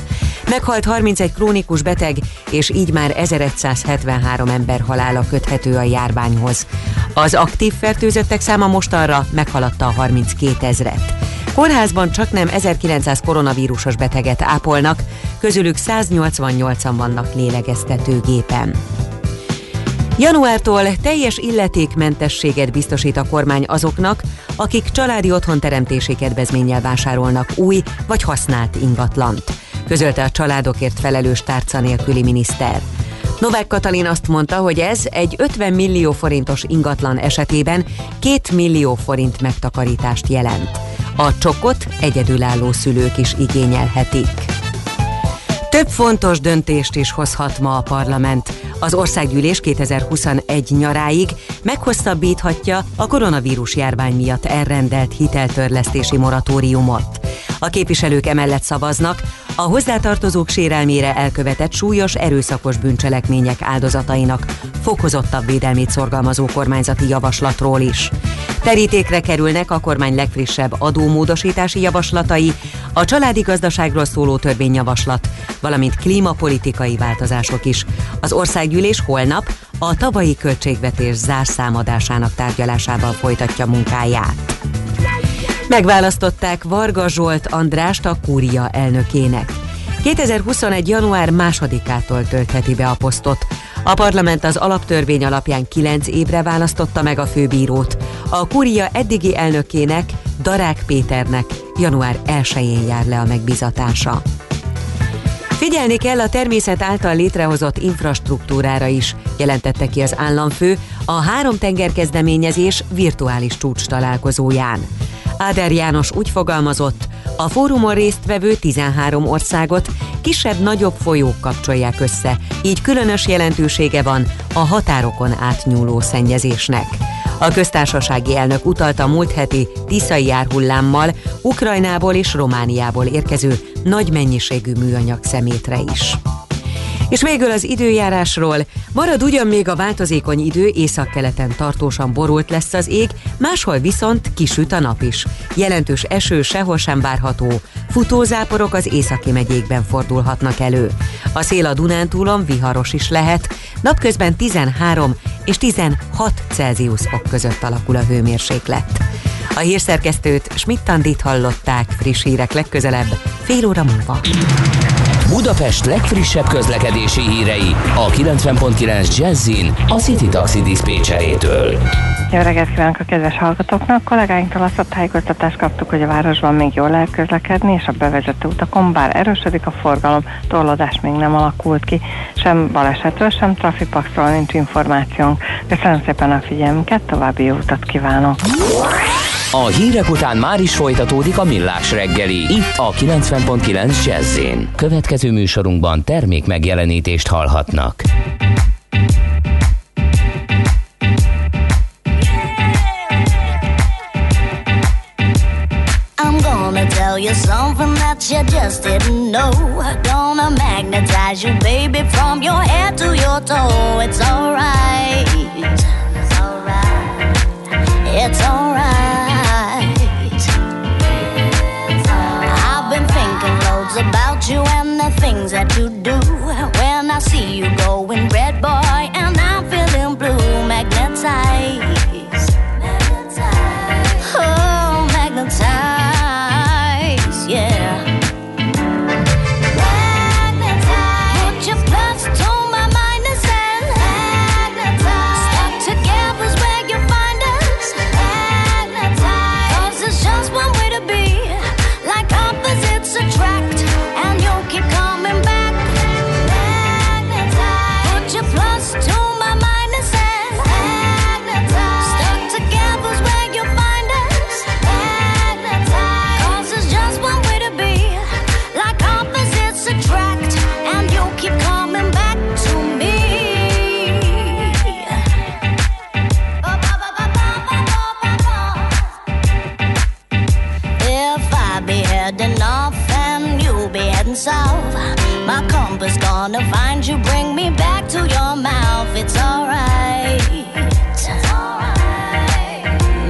Meghalt 31 krónikus beteg, és így már 1173 ember halála köthető a járványhoz. Az aktív fertőzöttek száma mostanra meghaladta a 32 ezret. Kórházban csak nem 1900 koronavírusos beteget ápolnak, közülük 188-an vannak lélegeztetőgépen. Januártól teljes illetékmentességet biztosít a kormány azoknak, akik családi otthonteremtési kedvezménnyel vásárolnak új vagy használt ingatlant, közölte a családokért felelős tárca nélküli miniszter. Novák Katalin azt mondta, hogy ez egy 50 millió forintos ingatlan esetében 2 millió forint megtakarítást jelent. A csokot egyedülálló szülők is igényelhetik. Több fontos döntést is hozhat ma a parlament. Az országgyűlés 2021 nyaráig meghosszabbíthatja a koronavírus járvány miatt elrendelt hiteltörlesztési moratóriumot. A képviselők emellett szavaznak a hozzátartozók sérelmére elkövetett súlyos erőszakos bűncselekmények áldozatainak fokozottabb védelmét szorgalmazó kormányzati javaslatról is. Terítékre kerülnek a kormány legfrissebb adómódosítási javaslatai, a családi gazdaságról szóló törvényjavaslat, valamint klímapolitikai változások is. Az országgyűlés holnap a tavalyi költségvetés zárszámadásának tárgyalásával folytatja munkáját. Megválasztották Varga Zsolt Andrást a kúria elnökének. 2021. január másodikától töltheti be a posztot. A parlament az alaptörvény alapján 9 évre választotta meg a főbírót. A kúria eddigi elnökének, Darák Péternek január 1-én jár le a megbizatása. Figyelni kell a természet által létrehozott infrastruktúrára is, jelentette ki az államfő a három tenger kezdeményezés virtuális csúcs találkozóján. Áder János úgy fogalmazott, a fórumon résztvevő 13 országot kisebb-nagyobb folyók kapcsolják össze, így különös jelentősége van a határokon átnyúló szennyezésnek. A köztársasági elnök utalta múlt heti tiszai járhullámmal Ukrajnából és Romániából érkező nagy mennyiségű műanyag szemétre is. És végül az időjárásról. Marad ugyan még a változékony idő, északkeleten tartósan borult lesz az ég, máshol viszont kisüt a nap is. Jelentős eső sehol sem várható, futózáporok az északi megyékben fordulhatnak elő. A szél a Dunántúlon viharos is lehet, napközben 13 és 16 Celsius fok között alakul a hőmérséklet. A hírszerkesztőt Schmidt-Tandit hallották friss hírek legközelebb, fél óra múlva. Budapest legfrissebb közlekedési hírei a 90.9 Jazzin a City Taxi Dispécsejétől. Jó reggelt kívánok a kedves hallgatóknak! Kollégáinktól azt a tájékoztatást kaptuk, hogy a városban még jól lehet közlekedni, és a bevezető utakon, bár erősödik a forgalom, torlódás még nem alakult ki, sem balesetről, sem trafipaxról nincs információnk. Köszönöm szépen a figyelmünket, további jó utat kívánok! A hírek után már is folytatódik a millás reggeli, itt a 90.9 jazz Következő műsorunkban termék megjelenítést hallhatnak. You something that you just didn't know. Gonna magnetize you, baby, from your head to your toe. It's alright. It's alright. It's alright. You and the things that you do. When I see you going red, boy, and I'm feeling blue, magnetized.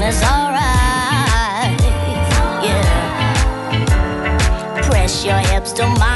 It's alright. Yeah. Press your hips to mine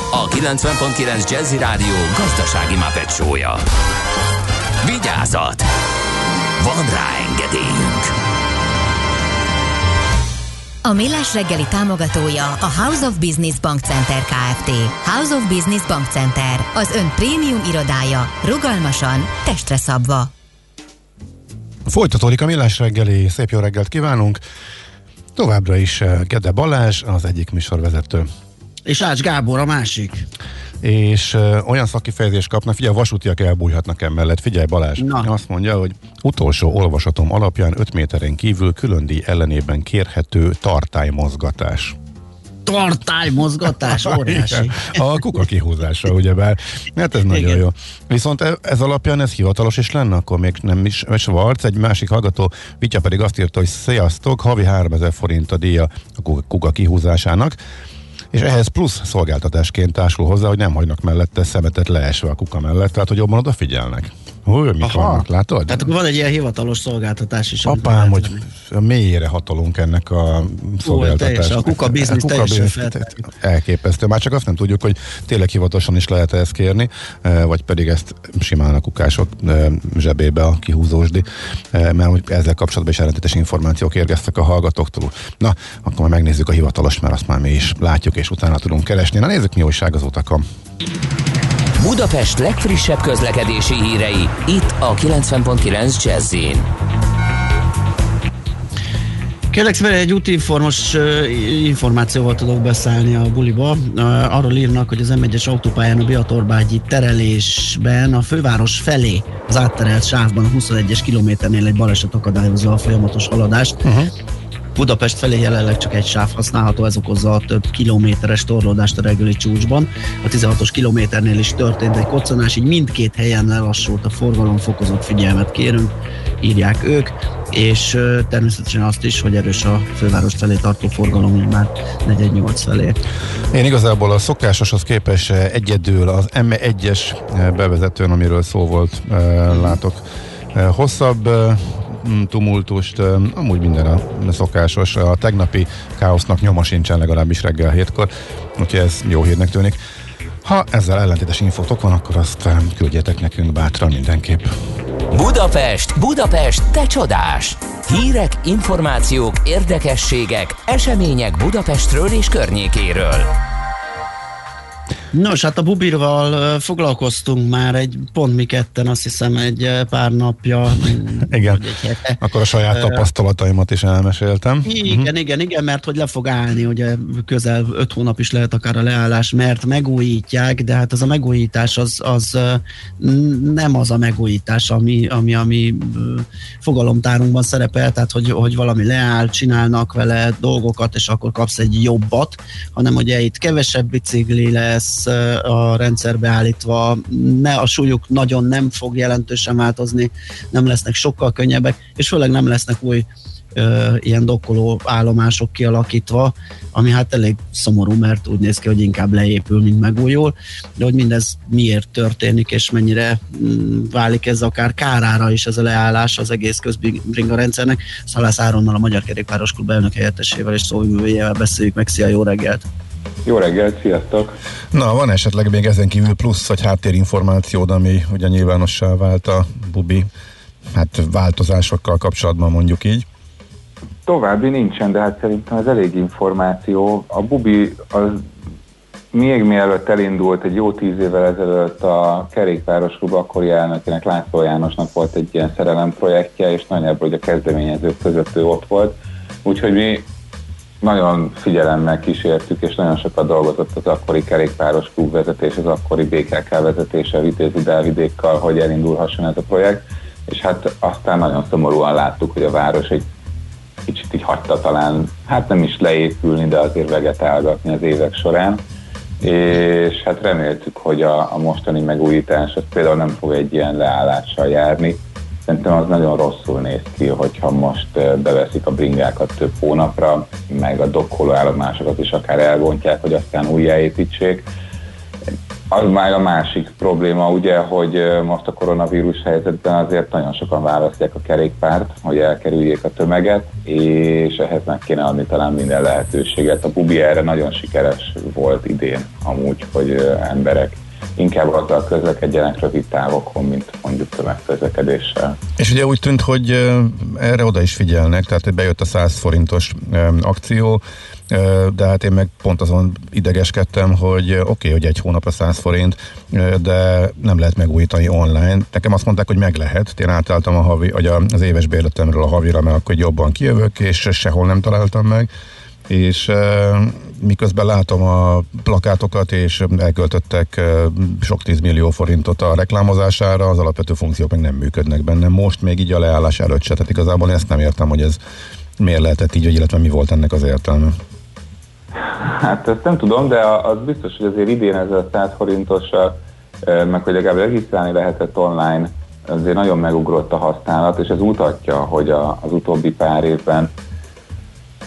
a 90.9 Jazzy Rádió gazdasági mapetsója. Vigyázat! Van rá engedélyünk! A Millás reggeli támogatója a House of Business Bank Center Kft. House of Business Bank Center, az ön prémium irodája, rugalmasan, testre szabva. Folytatódik a millás reggeli, szép jó reggelt kívánunk. Továbbra is eh, Gede Balázs, az egyik műsorvezető. És Ács Gábor a másik. És uh, olyan szakifejezést kapnak, figyelj, a vasútiak elbújhatnak emellett. Figyelj Balázs, Na. azt mondja, hogy utolsó olvasatom alapján 5 méteren kívül külön díj ellenében kérhető tartálymozgatás. Tartálymozgatás, óriási. A kuka kihúzása, ugyebár. Hát ez nagyon Igen. jó. Viszont e- ez alapján ez hivatalos is lenne, akkor még nem is Schwarz, egy másik hallgató, Vitya pedig azt írta, hogy sziasztok, havi 3000 forint a díja a kuka kihúzásának és ehhez plusz szolgáltatásként társul hozzá, hogy nem hagynak mellette szemetet leesve a kuka mellett, tehát hogy jobban odafigyelnek. Hú, mik Aha. vannak, látod? Tehát akkor van egy ilyen hivatalos szolgáltatás is. Apám, hogy mélyére hatolunk ennek a szolgáltatásnak. a kuka biznisz teljesen feltett. Elképesztő. Már csak azt nem tudjuk, hogy tényleg hivatalosan is lehet ezt kérni, eh, vagy pedig ezt simán a kukások eh, zsebébe a kihúzósdi, eh, mert hogy ezzel kapcsolatban is ellentétes információk érkeztek a hallgatóktól. Na, akkor majd megnézzük a hivatalos, mert azt már mi is látjuk, és utána tudunk keresni. Na nézzük, mi újság az utakon. Budapest legfrissebb közlekedési hírei, itt a 90.9 jazz Kérlek szépen egy útinformos uh, információval tudok beszállni a buliba. Uh, arról írnak, hogy az M1-es autópályán a Biatorbágyi terelésben a főváros felé az átterelt sávban a 21-es kilométernél egy baleset akadályozza a folyamatos haladást. Uh-huh. Budapest felé jelenleg csak egy sáv használható, ez okozza a több kilométeres torlódást a reggeli csúcsban. A 16-os kilométernél is történt egy koccanás, így mindkét helyen lelassult a forgalom, fokozott figyelmet kérünk, írják ők, és természetesen azt is, hogy erős a főváros felé tartó forgalom, így már 48 felé. Én igazából a szokásoshoz képest egyedül az M1-es bevezetőn, amiről szó volt, látok hosszabb tumultust, amúgy minden a szokásos. A tegnapi káosznak nyoma sincsen legalábbis reggel hétkor, úgyhogy ez jó hírnek tűnik. Ha ezzel ellentétes infotok van, akkor azt küldjetek nekünk bátran mindenképp. Budapest, Budapest, te csodás! Hírek, információk, érdekességek, események Budapestről és környékéről. Nos, hát a Bubirval foglalkoztunk már egy pont mi ketten, azt hiszem egy pár napja. Igen, egy akkor a saját tapasztalataimat is elmeséltem. Igen, uh-huh. igen, igen, mert hogy le fog állni, ugye közel öt hónap is lehet akár a leállás, mert megújítják, de hát az a megújítás az, az nem az a megújítás, ami, ami, ami fogalomtárunkban szerepel, tehát hogy, hogy valami leáll, csinálnak vele dolgokat, és akkor kapsz egy jobbat, hanem ugye itt kevesebb bicikli lesz, a rendszerbe állítva, ne, a súlyuk nagyon nem fog jelentősen változni, nem lesznek sokkal könnyebbek, és főleg nem lesznek új ö, ilyen dokkoló állomások kialakítva, ami hát elég szomorú, mert úgy néz ki, hogy inkább leépül, mint megújul, de hogy mindez miért történik, és mennyire mm, válik ez akár kárára is ez a leállás az egész közbringa rendszernek. Szalász Áronnal, a Magyar Kerékpáros Klub elnök helyettesével és szóvivőjével beszéljük meg. Szia, jó reggelt! Jó reggelt, sziasztok! Na, van esetleg még ezen kívül plusz vagy háttérinformációd, ami ugye nyilvánossá vált a Bubi hát változásokkal kapcsolatban mondjuk így? További nincsen, de hát szerintem ez elég információ. A Bubi az még mielőtt elindult egy jó tíz évvel ezelőtt a kerékpáros klub akkori elnökének, László Jánosnak volt egy ilyen szerelem projektje, és nagyjából hogy a kezdeményezők között ő ott volt. Úgyhogy mi nagyon figyelemmel kísértük, és nagyon sokat dolgozott az akkori kerékpáros klubvezetés, az akkori BKK vezetése Vitézi Dávidékkal, hogy elindulhasson ez a projekt, és hát aztán nagyon szomorúan láttuk, hogy a város egy kicsit így hagyta talán, hát nem is leépülni, de azért vegetálgatni az évek során, és hát reméltük, hogy a, a mostani megújítás az például nem fog egy ilyen leállással járni, Szerintem az nagyon rosszul néz ki, hogyha most beveszik a bringákat több hónapra, meg a dokkoló állomásokat is akár elbontják, hogy aztán újjáépítsék. Az már a másik probléma, ugye, hogy most a koronavírus helyzetben azért nagyon sokan választják a kerékpárt, hogy elkerüljék a tömeget, és ehhez meg kéne adni talán minden lehetőséget. A Bubi erre nagyon sikeres volt idén amúgy, hogy emberek inkább azzal közlekedjenek rövid távokon, mint mondjuk tömegközlekedéssel. És ugye úgy tűnt, hogy erre oda is figyelnek, tehát bejött a 100 forintos akció, de hát én meg pont azon idegeskedtem, hogy oké, okay, hogy egy hónap a 100 forint, de nem lehet megújítani online. Nekem azt mondták, hogy meg lehet. Én átálltam a havi, az éves bérletemről a havira, mert akkor jobban kijövök, és sehol nem találtam meg és miközben látom a plakátokat, és elköltöttek sok tízmillió forintot a reklámozására, az alapvető funkciók meg nem működnek benne. Most még így a leállás előtt se, tehát igazából ezt nem értem, hogy ez miért lehetett így, illetve mi volt ennek az értelme. Hát ezt nem tudom, de az biztos, hogy azért idén ez a 100 forintossal, meg hogy legalább regisztrálni lehetett online, azért nagyon megugrott a használat, és ez mutatja, hogy a, az utóbbi pár évben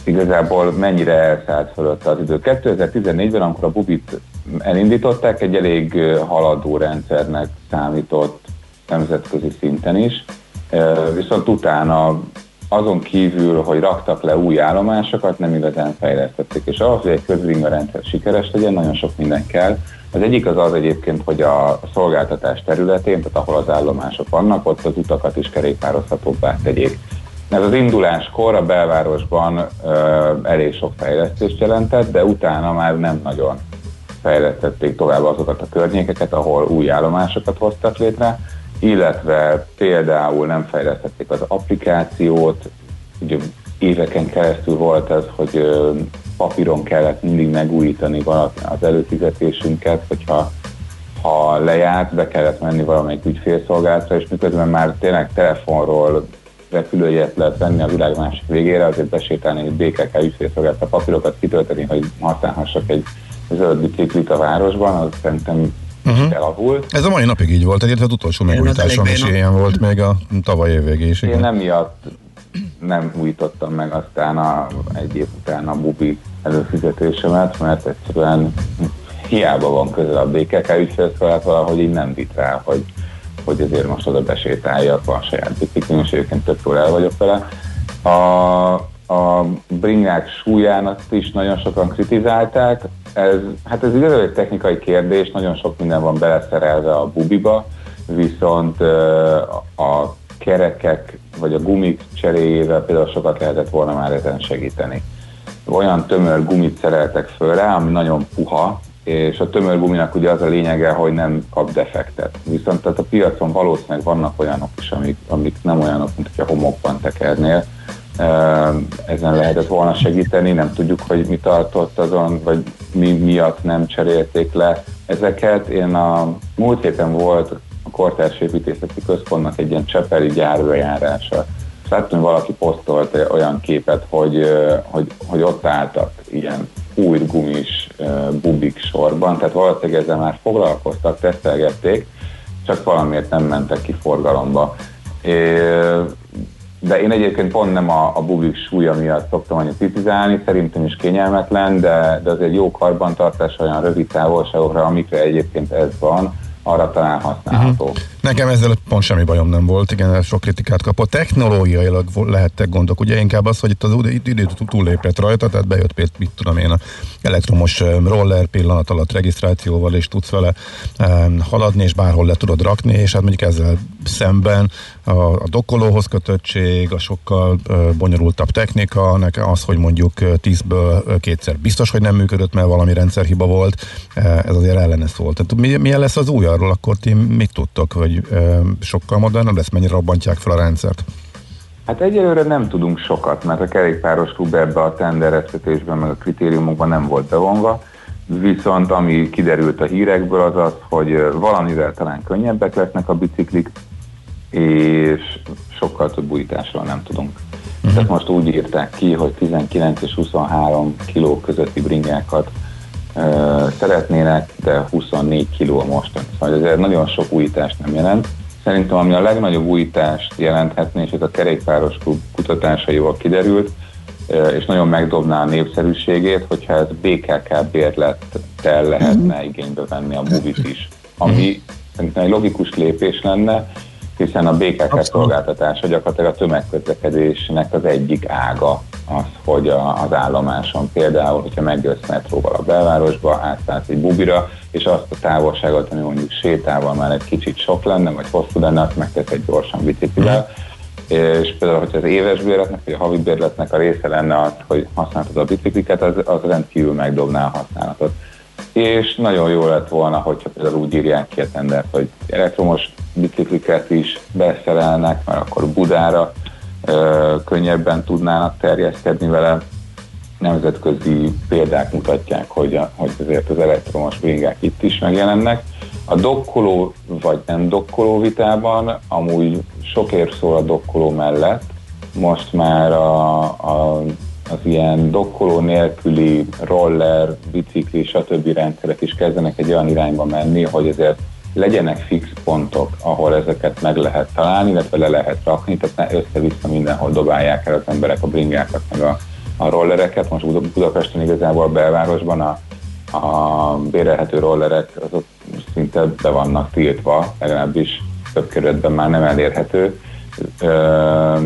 igazából mennyire elszállt fölött az idő. 2014-ben, amikor a Bubit elindították, egy elég haladó rendszernek számított nemzetközi szinten is, viszont utána azon kívül, hogy raktak le új állomásokat, nem igazán fejlesztették. És ahhoz, hogy egy közringa rendszer sikeres legyen, nagyon sok minden kell. Az egyik az az egyébként, hogy a szolgáltatás területén, tehát ahol az állomások vannak, ott az utakat is kerékpározhatóbbá tegyék. Ez az induláskor a belvárosban ö, elég sok fejlesztést jelentett, de utána már nem nagyon fejlesztették tovább azokat a környékeket, ahol új állomásokat hoztak létre, illetve például nem fejlesztették az applikációt, ugye éveken keresztül volt ez, hogy papíron kellett mindig megújítani az előfizetésünket, hogyha ha lejárt, be kellett menni valamelyik ügyfélszolgálatra, és miközben már tényleg telefonról repülőjét lehet venni a világ másik végére, azért besétálni egy BKK ügyfélszolgálat a papírokat kitölteni, hogy használhassak egy zöld biciklit a városban, az szerintem uh-huh. elavult. Ez a mai napig így volt, egyébként az utolsó megújításom is ilyen volt még a tavaly év végé is. Én nem miatt nem újítottam meg aztán a, egy év után a bubi előfizetésemet, mert egyszerűen hiába van közel a BKK ügyfélszolgálat, valahogy így nem vitt rá, hogy, hogy azért most oda besétáljak a saját biciklim, és egyébként többször el vagyok vele. A, a bringák súlyának is nagyon sokan kritizálták. Ez, hát ez igazából egy technikai kérdés, nagyon sok minden van beleszerelve a bubiba, viszont a kerekek vagy a gumik cseréjével például sokat lehetett volna már ezen segíteni. Olyan tömör gumit szereltek föl rá, ami nagyon puha, és a tömör guminak ugye az a lényege, hogy nem kap defektet. Viszont tehát a piacon valószínűleg vannak olyanok is, amik, amik nem olyanok, mint hogy a homokban tekernél. Ezen lehetett volna segíteni, nem tudjuk, hogy mi tartott azon, vagy mi miatt nem cserélték le ezeket. Én a múlt héten volt a Kortárs Építészeti Központnak egy ilyen csepeli gyárbejárása. Láttam, hogy valaki posztolt olyan képet, hogy, hogy, hogy ott álltak ilyen új gumis bubik sorban, tehát valószínűleg ezzel már foglalkoztak, tesztelgették, csak valamiért nem mentek ki forgalomba. De én egyébként pont nem a, a bubik súlya miatt szoktam annyit kritizálni, szerintem is kényelmetlen, de, de azért jó karbantartás olyan rövid távolságokra, amikre egyébként ez van, arra talán használható. Uh-huh. Nekem ezzel pont semmi bajom nem volt, igen, sok kritikát kapott. Technológiailag lehettek gondok, ugye inkább az, hogy itt az idő túllépett rajta, tehát bejött például, mit tudom én, a elektromos roller pillanat alatt regisztrációval, és tudsz vele um, haladni, és bárhol le tudod rakni, és hát mondjuk ezzel szemben a, a dokkolóhoz kötöttség, a sokkal uh, bonyolultabb technika, nekem az, hogy mondjuk tízből kétszer biztos, hogy nem működött, mert valami rendszerhiba volt, ez azért ellene szólt. Tehát mi, milyen lesz az új arról, akkor ti mit tudtok, hogy hogy sokkal modernabb lesz, mennyire robbantják fel a rendszert? Hát egyelőre nem tudunk sokat, mert a kerékpáros klub ebbe a tendereztetésben, meg a kritériumokban nem volt bevonva, viszont ami kiderült a hírekből az az, hogy valamivel talán könnyebbek lesznek a biciklik, és sokkal több újításról nem tudunk. Uh-huh. Tehát most úgy írták ki, hogy 19 és 23 kiló közötti bringákat szeretnének, de 24 kiló a mostani. Szóval ezért nagyon sok újítást nem jelent. Szerintem ami a legnagyobb újítást jelenthetné, és ez a kerékpáros klub kutatásaival kiderült, és nagyon megdobná a népszerűségét, hogyha ez BKK bérlettel lehetne mhm. igénybe venni a movit is. Ami szerintem egy logikus lépés lenne, hiszen a BKK szolgáltatása gyakorlatilag a tömegközlekedésnek az egyik ága az, hogy a, az állomáson például, hogyha megjössz metróval a belvárosba, átszállsz egy bubira, és azt a távolságot, ami mondjuk sétával már egy kicsit sok lenne, vagy hosszú lenne, azt megteszed gyorsan biciklivel. És például, hogyha az éves bérletnek, vagy a havi bérletnek a része lenne az, hogy használtad a bicikliket, az, az rendkívül megdobná a használatot. És nagyon jó lett volna, hogyha például úgy írják ki a tendert, hogy elektromos bicikliket is beszerelnek, mert akkor Budára könnyebben tudnának terjeszkedni vele. Nemzetközi példák mutatják, hogy, a, hogy azért az elektromos bringák itt is megjelennek. A dokkoló vagy nem dokkoló vitában amúgy sok ér szól a dokkoló mellett. Most már a, a, az ilyen dokkoló nélküli roller, bicikli, stb. rendszerek is kezdenek egy olyan irányba menni, hogy azért legyenek fix pontok, ahol ezeket meg lehet találni, illetve le lehet rakni, tehát ne össze-vissza mindenhol dobálják el az emberek a bringákat, meg a, a rollereket. Most Budapesten igazából a belvárosban a, a bérelhető rollerek azok szinte be vannak tiltva, legalábbis több kerületben már nem elérhető, uh,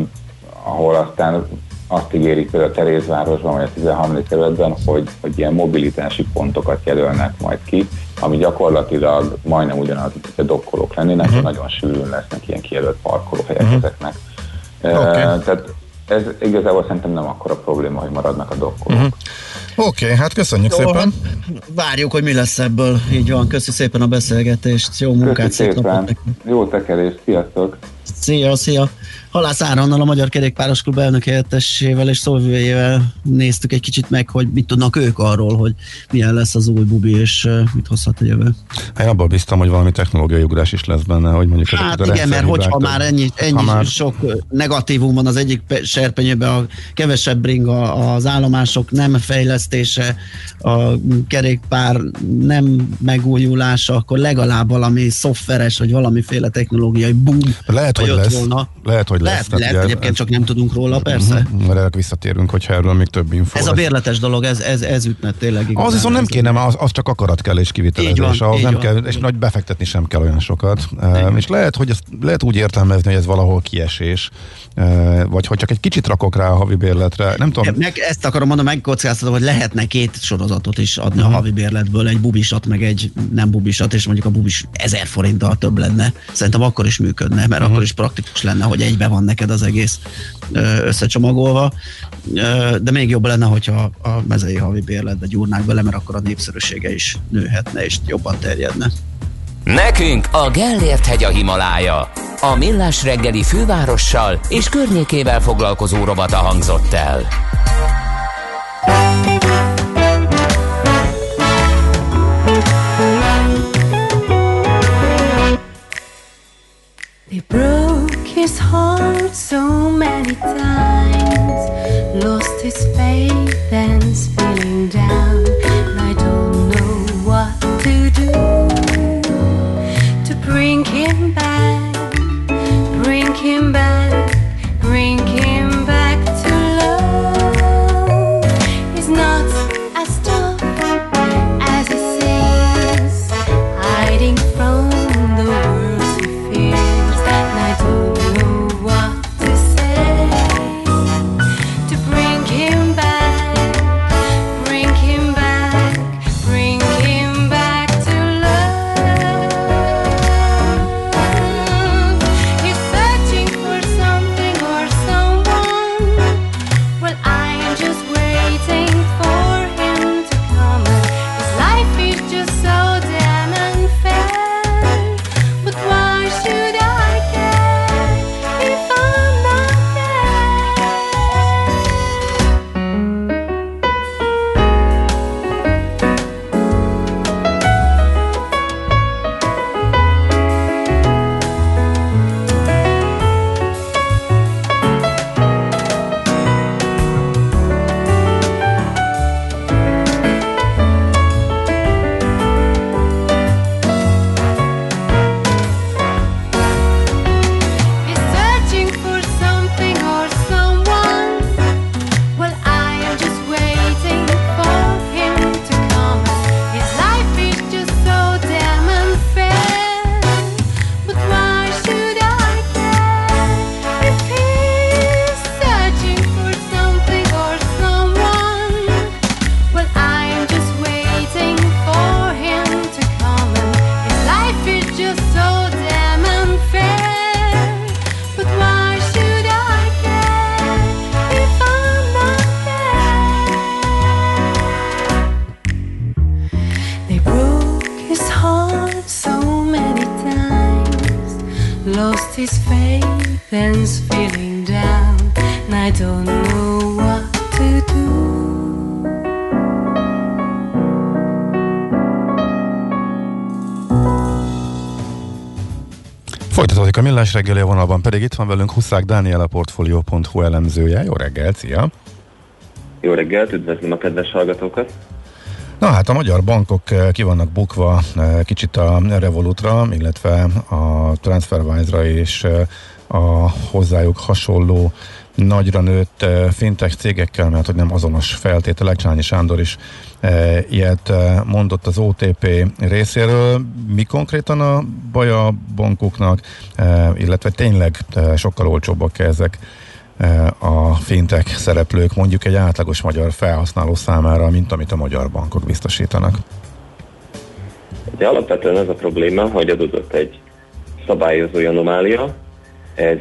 ahol aztán azt ígérik például a Terézvárosban, vagy a 13. kerületben, hogy, hogy ilyen mobilitási pontokat jelölnek majd ki, ami gyakorlatilag majdnem ugyanaz, mint a dokkolók lennének, uh-huh. nagyon sűrűn lesznek ilyen kijelölt parkolóhelyek uh-huh. ezeknek. Okay. Tehát ez igazából szerintem nem akkora probléma, hogy maradnak a dokkolók. Uh-huh. Oké, okay, hát köszönjük jó, szépen. Várjuk, hogy mi lesz ebből. Így van, köszi szépen a beszélgetést, jó munkát, szépen. Jó tekerést, sziasztok! Szia, szia! Halász Áronnal, a Magyar Kerékpáros Klub elnök helyettesével és szóvivőjével néztük egy kicsit meg, hogy mit tudnak ők arról, hogy milyen lesz az új bubi, és mit hozhat a jövő. Hát abban biztam, hogy valami technológiai ugrás is lesz benne, hogy mondjuk Hát igen, mert hogyha már ennyi, ennyi már... sok negatívum van az egyik pe- serpenyőben, a kevesebb ring, a- az állomások nem fejlesztése, a kerékpár nem megújulása, akkor legalább valami szoftveres, vagy valamiféle technológiai boom Lehet, hogy lesz. volna. Lehet, hogy lesz. Lehet, lehet ugye egyébként ez- csak nem tudunk róla, persze. Mhm, Erre visszatérünk, hogyha erről még több info Ez a lesz. bérletes dolog, ez, ez, ez ütne tényleg igazán. Az viszont nem kéne, mert az, az csak akarat kell és kivitelezés. van, Ahhoz nem van. kell, és nagy befektetni sem kell olyan sokat. Uh, és lehet, hogy ezt lehet úgy értelmezni, hogy ez valahol kiesés, uh, vagy hogy csak egy kicsit rakok rá a havi bérletre. Nem tudom, Meg ezt akarom mondani, megkockáztatom, hogy lehetne két sorozatot is adni Mhm. a havi bérletből, egy bubisat, meg egy nem bubisat, és mondjuk a bubis ezer forinttal több lenne. Szerintem akkor is működne, mert Mhm. akkor is praktikus lenne, hogy egybe van neked az egész összecsomagolva. De még jobb lenne, hogyha a mezei havi bérletbe gyúrnák bele, mert akkor a népszerűsége is nőhetne, és jobban terjedne. Nekünk a Gellért hegy a Himalája. A Millás reggeli fővárossal és környékével foglalkozó rovata hangzott el. They broke his heart so many times, lost his faith and's feeling down. Folytatódik a millás reggeli vonalban, pedig itt van velünk Huszák Dániel, a Portfolio.hu elemzője. Jó reggelt, szia! Jó reggelt, üdvözlöm a kedves hallgatókat! Na hát a magyar bankok eh, ki vannak bukva eh, kicsit a Revolutra, illetve a TransferWise-ra és eh, a hozzájuk hasonló nagyra nőtt fintech cégekkel, mert hogy nem azonos feltételek. Csányi Sándor is ilyet eh, mondott az OTP részéről. Mi konkrétan a baj a bankoknak, eh, illetve tényleg eh, sokkal olcsóbbak ezek eh, a fintech szereplők mondjuk egy átlagos magyar felhasználó számára, mint amit a magyar bankok biztosítanak. Ugye alapvetően az a probléma, hogy adódott egy szabályozói anomália, ez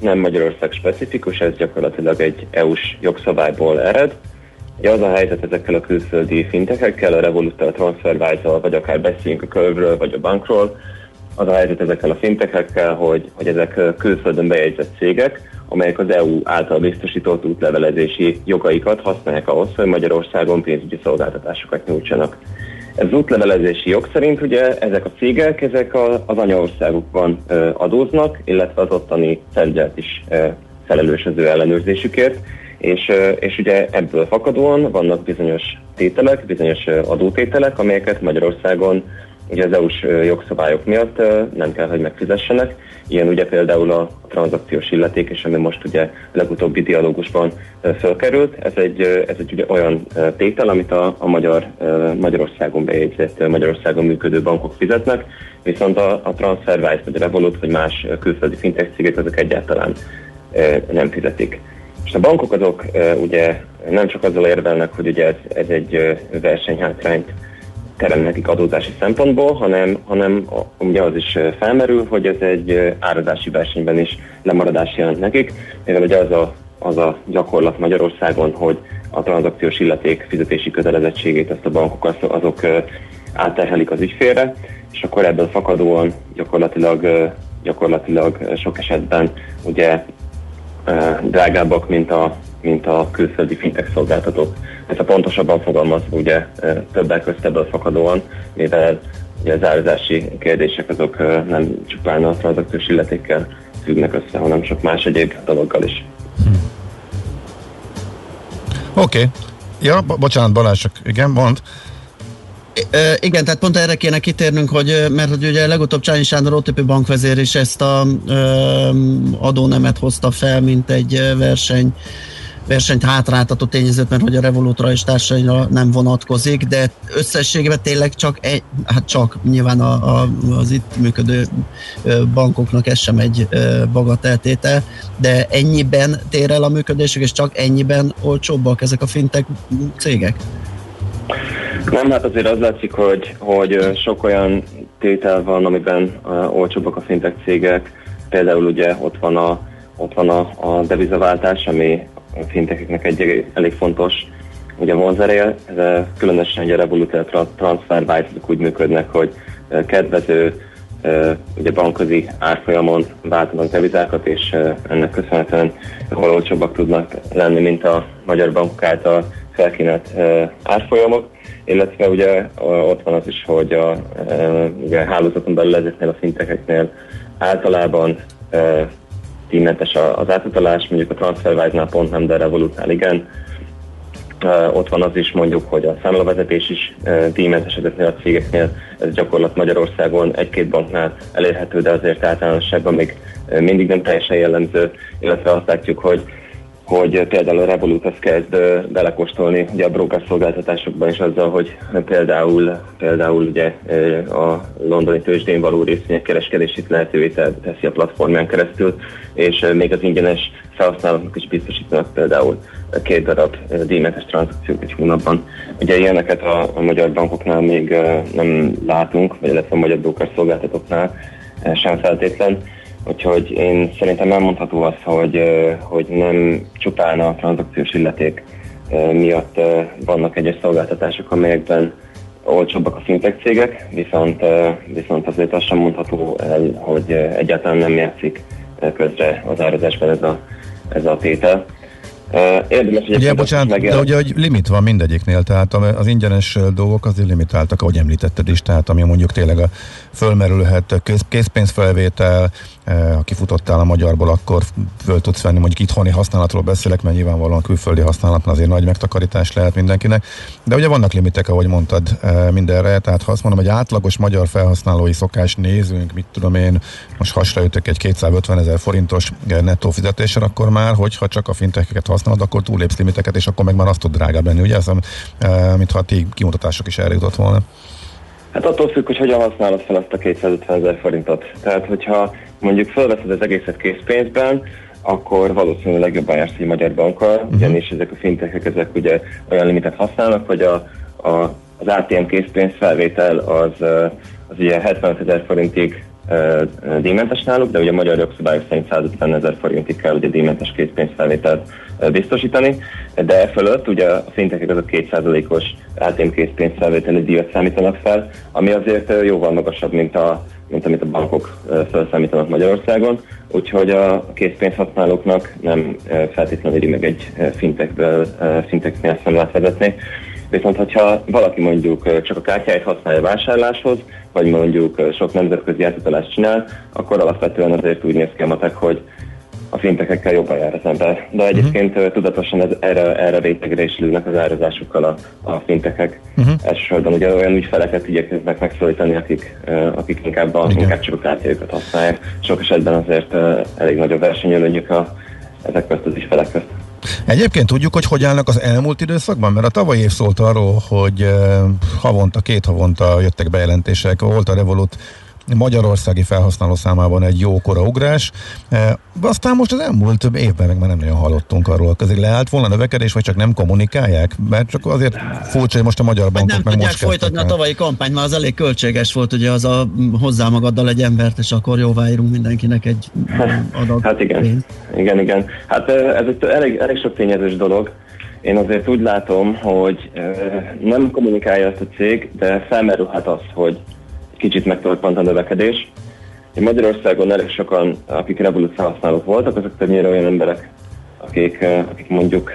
nem Magyarország specifikus, ez gyakorlatilag egy EU-s jogszabályból ered. Ugye az a helyzet ezekkel a külföldi fintekekkel, a Revoluttal, a TransferWise-al, vagy akár beszéljünk a Curve-ről, vagy a bankról, az a helyzet ezekkel a fintekekkel, hogy, hogy ezek külföldön bejegyzett cégek, amelyek az EU által biztosított útlevelezési jogaikat használják ahhoz, hogy Magyarországon pénzügyi szolgáltatásokat nyújtsanak. Ez az útlevelezési jog szerint ugye ezek a cégek ezek az anyaországukban adóznak, illetve az ottani felügyelet is felelős az ő ellenőrzésükért, és, és ugye ebből fakadóan vannak bizonyos tételek, bizonyos adótételek, amelyeket Magyarországon ugye az EU-s jogszabályok miatt nem kell, hogy megfizessenek. Ilyen ugye például a tranzakciós illeték, és ami most ugye legutóbbi dialógusban fölkerült, ez egy, ez egy ugye olyan tétel, amit a, a magyar, Magyarországon bejegyzett, Magyarországon működő bankok fizetnek, viszont a, a TransferWise vagy a Revolut vagy más külföldi fintech cégek azok egyáltalán nem fizetik. És a bankok azok ugye nem csak azzal érvelnek, hogy ugye ez, ez egy versenyhátrányt terem nekik adózási szempontból, hanem, hanem ugye az is felmerül, hogy ez egy ö, árazási versenyben is lemaradás jelent nekik, mivel ugye az a, az a gyakorlat Magyarországon, hogy a tranzakciós illeték fizetési kötelezettségét ezt a bankok az- azok ö, átterhelik az ügyfélre, és akkor ebből fakadóan gyakorlatilag, gyakorlatilag sok esetben ugye drágábbak, mint a, mint a külföldi fintech szolgáltatók. Ez a pontosabban fogalmazva ugye többek közt ebből fakadóan, mivel ugye az árazási kérdések azok nem csupán a tranzakciós illetékkel függnek össze, hanem sok más egyéb dologgal is. Oké. Okay. Ja, bo- bocsánat, Balázs, igen, mond. Igen, tehát pont erre kéne kitérnünk, hogy mert hogy ugye legutóbb Csányi Sándor OTP bankvezér is ezt a ö, adónemet hozta fel, mint egy verseny versenyt hátráltató tényezőt, mert hogy a Revolutra és társaira nem vonatkozik, de összességében tényleg csak egy, hát csak nyilván a, a, az itt működő bankoknak ez sem egy bagateltétel, de ennyiben tér el a működésük, és csak ennyiben olcsóbbak ezek a fintek cégek? Nem, hát azért az látszik, hogy, hogy sok olyan tétel van, amiben uh, olcsóbbak a fintech cégek. Például ugye ott van a, ott van a, a devizaváltás, ami a fintecheknek egy elég fontos ugye vonzerél, különösen ugye Revolut, a TransferWise úgy működnek, hogy kedvező ugye bankközi árfolyamon váltanak devizákat, és ennek köszönhetően olcsóbbak tudnak lenni, mint a magyar bankok által felkínált árfolyamok, illetve ugye ott van az is, hogy a, ugye a hálózaton belül ezeknél a fintekeknél általában díjmentes az átutalás, mondjuk a TransferWise-nál pont nem, de Revolutnál igen. Ott van az is mondjuk, hogy a számlavezetés is díjmentes ezeknél a cégeknél, ez gyakorlat Magyarországon egy-két banknál elérhető, de azért általánosságban még mindig nem teljesen jellemző, illetve azt látjuk, hogy hogy például a Revolut az kezd belekóstolni ugye a broker szolgáltatásokban is azzal, hogy például, például ugye a londoni tőzsdén való részvények kereskedését lehetővé te- teszi a platformján keresztül, és még az ingyenes felhasználóknak is biztosítanak például két darab díjmentes tranzakciót egy hónapban. Ugye ilyeneket a, a magyar bankoknál még nem látunk, vagy illetve a magyar broker szolgáltatóknál sem feltétlen. Úgyhogy én szerintem elmondható az, hogy, hogy nem csupán a tranzakciós illeték miatt vannak egyes szolgáltatások, amelyekben olcsóbbak a fintech cégek, viszont, viszont azért azt sem mondható el, hogy egyáltalán nem játszik közre az árazásban ez a, ez a tétel. Érdemes Ugye, egyébként bocsánat, de ugye hogy limit van mindegyiknél, tehát az ingyenes dolgok azért limitáltak, ahogy említetted is, tehát ami mondjuk tényleg a fölmerülhet eh, ha kifutottál a magyarból, akkor föl tudsz venni, mondjuk itthoni használatról beszélek, mert nyilvánvalóan külföldi használatban azért nagy megtakarítás lehet mindenkinek, de ugye vannak limitek, ahogy mondtad eh, mindenre, tehát ha azt mondom, hogy átlagos magyar felhasználói szokás nézünk, mit tudom én, most hasraütök egy 250 ezer forintos eh, nettó fizetésre, akkor már, hogyha csak a fintecheket használod, akkor túlépsz limiteket, és akkor meg már azt tud drágább lenni, ugye? Ez, eh, mintha a ti kimutatások is erre jutott volna. Hát attól függ, hogy hogyan használod fel azt a 250 ezer forintot. Tehát, hogyha mondjuk felveszed az egészet készpénzben, akkor valószínűleg jobban jársz egy magyar bankkal, uh-huh. ugyanis ezek a fintechek, ezek ugye olyan limitet használnak, hogy a, a, az ATM készpénz felvétel az, az ugye 75 ezer forintig díjmentes náluk, de ugye a magyar jogszabályok szerint 150 ezer forintig kell ugye díjmentes készpénzfelvételt biztosítani, de e fölött ugye a fintekek azok 2%-os ATM készpénzfelvételi díjat számítanak fel, ami azért jóval magasabb, mint a mint amit a bankok felszámítanak Magyarországon, úgyhogy a készpénzhasználóknak nem feltétlenül éri meg egy fintekből, finteknél szemlát vezetni. Viszont, hogyha valaki mondjuk csak a kártyáit használja vásárláshoz, vagy mondjuk sok nemzetközi átutalást csinál, akkor alapvetően azért úgy néz ki a matek, hogy a fintekekkel jobban jár az ember. De egyébként uh-huh. tudatosan ez, erre, erre rétegre is lőnek az árazásukkal a, a fintekek. Uh-huh. Elsősorban ugye olyan ügyfeleket igyekeznek megszólítani, akik, akik inkább, a, inkább csak a kártyájukat használják. Sok esetben azért elég nagy a versenyelőnyük a, ezek közt az ügyfelek közt. Egyébként tudjuk, hogy hogy állnak az elmúlt időszakban? Mert a tavaly év szólt arról, hogy uh, havonta, két havonta jöttek bejelentések, volt a Revolut magyarországi felhasználó számában egy jókora ugrás. E, aztán most az elmúlt több évben meg már nem nagyon hallottunk arról, közé leállt volna a növekedés, vagy csak nem kommunikálják? Mert csak azért furcsa, hogy most a magyar bankok nem meg tudják most folytatni a tavalyi kampány, mert az elég költséges volt, ugye az a hozzá magaddal egy embert, és akkor jóváírunk mindenkinek egy adag Hát igen, pénzt. igen, igen. Hát ez egy elég, elég sok tényezős dolog. Én azért úgy látom, hogy nem kommunikálja ezt a cég, de felmerülhet az, hogy kicsit megtorpant a növekedés. Magyarországon elég sokan, akik Revolut felhasználók voltak, azok többnyire olyan emberek, akik, ö, akik mondjuk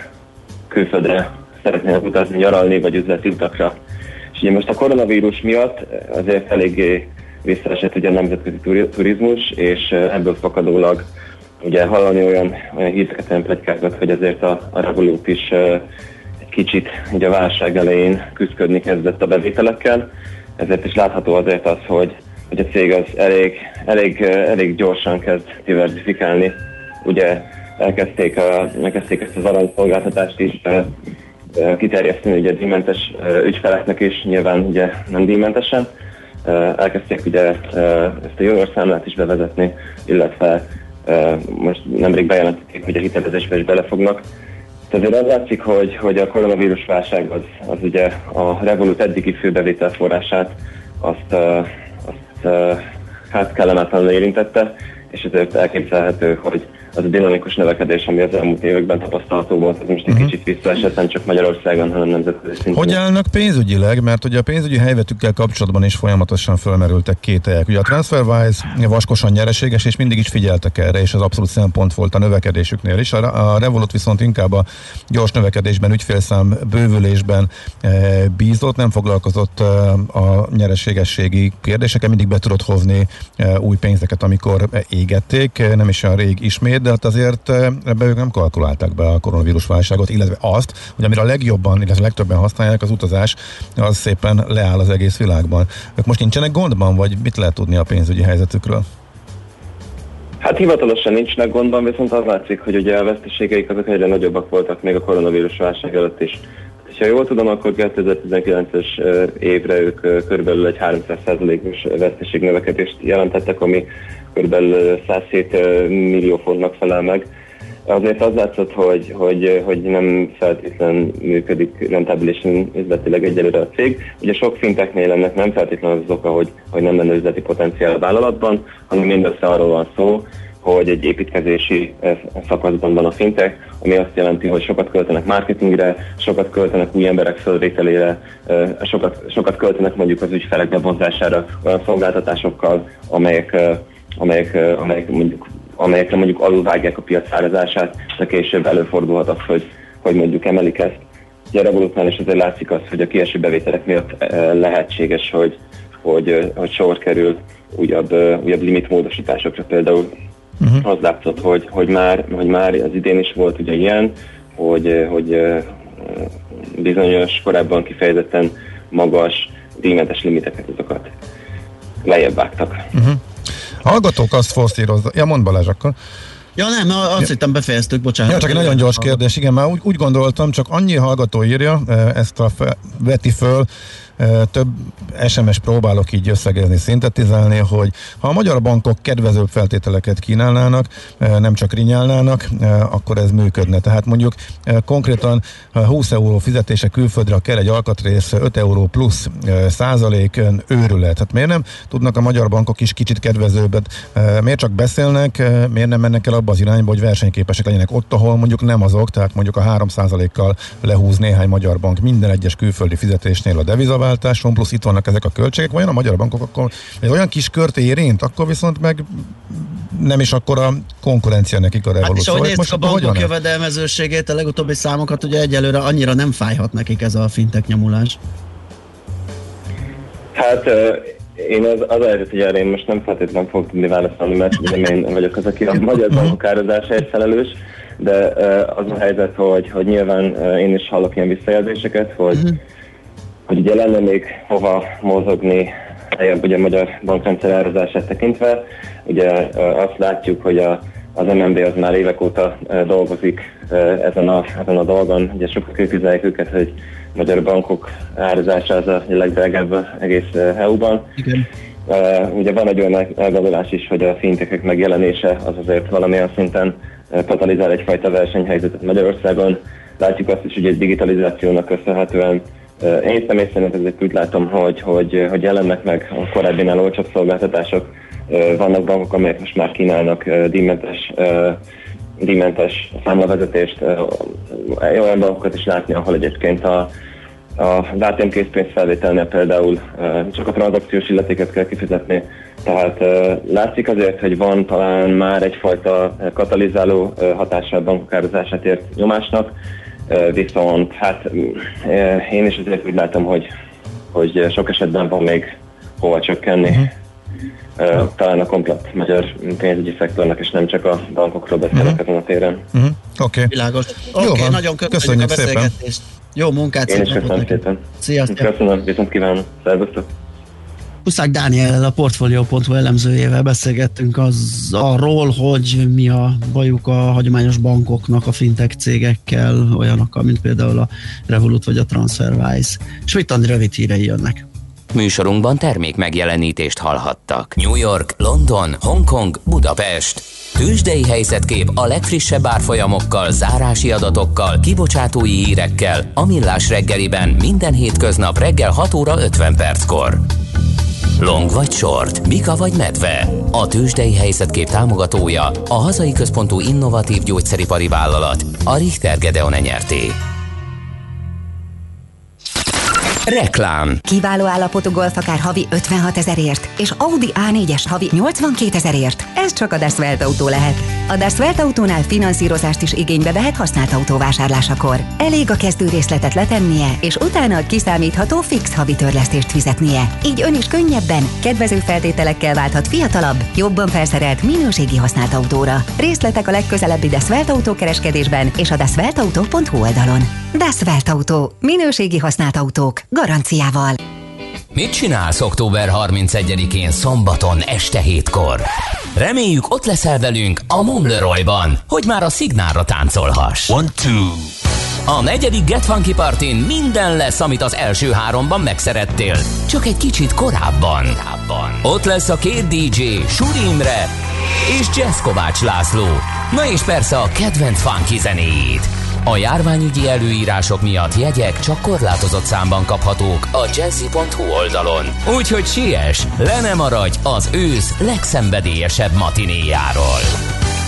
külföldre szeretnének utazni, nyaralni, vagy üzleti utakra. És ugye most a koronavírus miatt azért eléggé visszaesett ugye a nemzetközi turi- turizmus, és ö, ebből fakadólag ugye hallani olyan, olyan híreket, olyan pletykákat, hogy azért a, a Revolut is egy kicsit ugye a válság elején küzdködni kezdett a bevételekkel, ezért is látható azért az, hogy, hogy a cég az elég, elég, elég gyorsan kezd diversifikálni. Ugye elkezdték, a, elkezdték ezt az aranyszolgáltatást is kiterjeszteni ugye díjmentes ügyfeleknek is, nyilván ugye nem díjmentesen. Elkezdték ugye ezt a junior számlát is bevezetni, illetve most nemrég bejelentették, hogy a hitelezésbe is belefognak. Azért az látszik, hogy, hogy a koronavírus válság az, az ugye a Revolut eddigi főbevétel forrását azt, azt hát kellemetlenül érintette, és ezért elképzelhető, hogy az a dinamikus növekedés, ami az elmúlt években tapasztalható volt, az most egy uh-huh. kicsit visszaesett, nem csak Magyarországon, hanem nemzetközi szinten. Hogy állnak pénzügyileg? Mert ugye a pénzügyi helyzetükkel kapcsolatban is folyamatosan fölmerültek kételyek. Ugye a TransferWise vaskosan nyereséges, és mindig is figyeltek erre, és az abszolút szempont volt a növekedésüknél is. A, Revolut viszont inkább a gyors növekedésben, ügyfélszám bővülésben e, bízott, nem foglalkozott e, a nyereségességi kérdésekkel, mindig be tudott hozni e, új pénzeket, amikor égették, nem is olyan rég ismét, de hát azért e, ebbe ők nem kalkulálták be a koronavírus válságot, illetve azt, hogy amire a legjobban, illetve legtöbben használják az utazás, az szépen leáll az egész világban. Ők most nincsenek gondban, vagy mit lehet tudni a pénzügyi helyzetükről? Hát hivatalosan nincsnek gondban, viszont az látszik, hogy ugye a veszteségeik azok egyre nagyobbak voltak még a koronavírus válság előtt is. Ha jól tudom, akkor 2019-es évre ők körülbelül egy 300%-os veszteség növekedést jelentettek, ami körülbelül 107 millió fontnak felel meg. Azért az látszott, hogy, hogy, hogy nem feltétlen működik rentábilisan üzletileg egyelőre a cég. Ugye sok finteknél ennek nem feltétlenül az oka, hogy, hogy nem lenne üzleti potenciál a vállalatban, hanem mindössze arról van szó, hogy egy építkezési szakaszban van a fintek, ami azt jelenti, hogy sokat költenek marketingre, sokat költenek új emberek fölvételére, sokat, sokat költenek mondjuk az ügyfelek bevonzására olyan szolgáltatásokkal, amelyek, amelyek, amelyek mondjuk amelyekre mondjuk alulvágják a piac árazását, de később előfordulhat az, hogy, hogy mondjuk emelik ezt. Ugye a Revolutnál is azért látszik az, hogy a kieső bevételek miatt lehetséges, hogy, hogy, hogy sor kerül újabb, újabb limitmódosításokra például. Uh-huh. Az látszott, hogy, hogy, már, hogy már az idén is volt ugye ilyen, hogy, hogy bizonyos korábban kifejezetten magas díjmentes limiteket azokat lejjebb vágtak. Uh-huh. Hallgatók azt forszírozza, ja mond Balázs akkor. Ja nem, azt ja. hittem befejeztük, bocsánat. Ja, csak egy nagyon gyors kérdés, igen, már úgy, úgy gondoltam, csak annyi hallgató írja, eh, ezt a fe, veti föl, több SMS próbálok így összegezni, szintetizálni, hogy ha a magyar bankok kedvezőbb feltételeket kínálnának, nem csak rinyálnának, akkor ez működne. Tehát mondjuk konkrétan 20 euró fizetése külföldre kell egy alkatrész 5 euró plusz százalék őrület. Hát miért nem tudnak a magyar bankok is kicsit kedvezőbbet? Miért csak beszélnek, miért nem mennek el abba az irányba, hogy versenyképesek legyenek ott, ahol mondjuk nem azok, tehát mondjuk a 3 kal lehúz néhány magyar bank minden egyes külföldi fizetésnél a devizavá váltáson, plusz itt vannak ezek a költségek, vajon a magyar bankok akkor egy olyan kis kört érint, akkor viszont meg nem is akkor a konkurencia nekik a revolúció. Hát és ahogy néztük a bankok jövedelmezőségét, a legutóbbi számokat, ugye egyelőre annyira nem fájhat nekik ez a fintek nyomulás. Hát én az, az helyzet, hogy erre én most nem feltétlenül fogok tudni válaszolni, mert ugye én vagyok az, aki a magyar bankok árazásáért felelős, de az a helyzet, hogy, hogy nyilván én is hallok ilyen visszajelzéseket, hogy uh-huh hogy ugye lenne még hova mozogni lejjebb ugye a magyar bankrendszer árazását tekintve. Ugye azt látjuk, hogy a, az MNB az már évek óta dolgozik ezen a, ezen a dolgon. Ugye sokat kritizálják őket, hogy a magyar bankok árazása az a legdrágább egész EU-ban. Igen. Uh, ugye van egy olyan elgondolás is, hogy a fintekek megjelenése az azért valamilyen szinten katalizál egyfajta versenyhelyzetet Magyarországon. Látjuk azt is, hogy egy digitalizációnak köszönhetően én személy szerint ezért úgy látom, hogy, hogy, hogy jelennek meg a korábbinál olcsóbb szolgáltatások. Vannak bankok, amelyek most már kínálnak díjmentes, díjmentes számlavezetést. Olyan bankokat is látni, ahol egyébként a, a ATM készpénz felvételnél például csak a tranzakciós illetéket kell kifizetni. Tehát látszik azért, hogy van talán már egyfajta katalizáló hatása a bankok árazását ért nyomásnak, viszont hát én is azért úgy látom, hogy, hogy sok esetben van még hova csökkenni. Uh-huh. Talán a komplet magyar pénzügyi szektornak, és nem csak a bankokról beszélek uh-huh. ezen a téren. Uh-huh. Oké. Okay. Világos. Oké, okay, nagyon köszönjük, köszönjük a beszélgetést. Szépen. Jó munkát, Én is köszönöm szépen. Sziasztok. Köszönöm, viszont kívánom. Szervusztok. Huszák Dániel, a Portfolio.hu elemzőjével beszélgettünk az arról, hogy mi a bajuk a hagyományos bankoknak, a fintech cégekkel, olyanokkal, mint például a Revolut vagy a TransferWise. És mit rövid hírei jönnek. Műsorunkban termék megjelenítést hallhattak. New York, London, Hongkong, Budapest. Tősdei helyzetkép a legfrissebb árfolyamokkal, zárási adatokkal, kibocsátói hírekkel, a Millás reggeliben minden hétköznap reggel 6 óra 50 perckor. Long vagy short, Mika vagy medve. A tőzsdei helyzetkép támogatója a hazai központú innovatív gyógyszeripari vállalat, a Richter Gedeon nyerté. Reklám. Kiváló állapotú golfakár havi 56 ezerért, és Audi A4-es havi 82 ezerért. Ez csak a Deszvelt autó lehet. A Deszvelt autónál finanszírozást is igénybe vehet használt autó vásárlásakor. Elég a kezdő részletet letennie, és utána a kiszámítható fix havi törlesztést fizetnie. Így ön is könnyebben, kedvező feltételekkel válthat fiatalabb, jobban felszerelt minőségi használt autóra. Részletek a legközelebbi Deszvelt autókereskedésben és a deszveltautó.hu oldalon. Deszvelt autó. Minőségi használt autók garanciával. Mit csinálsz október 31-én szombaton este hétkor? Reméljük ott leszel velünk a Mumleroyban, hogy már a szignálra táncolhass. One, two. A negyedik Get Funky Partin minden lesz, amit az első háromban megszerettél, csak egy kicsit korábban. Ott lesz a két DJ, Suri Imre és Jazz Kovács László. Na és persze a kedvenc funky zenéid. A járványügyi előírások miatt jegyek csak korlátozott számban kaphatók a jazzy.hu oldalon. Úgyhogy siess, le nem maradj az ősz legszenvedélyesebb matinéjáról.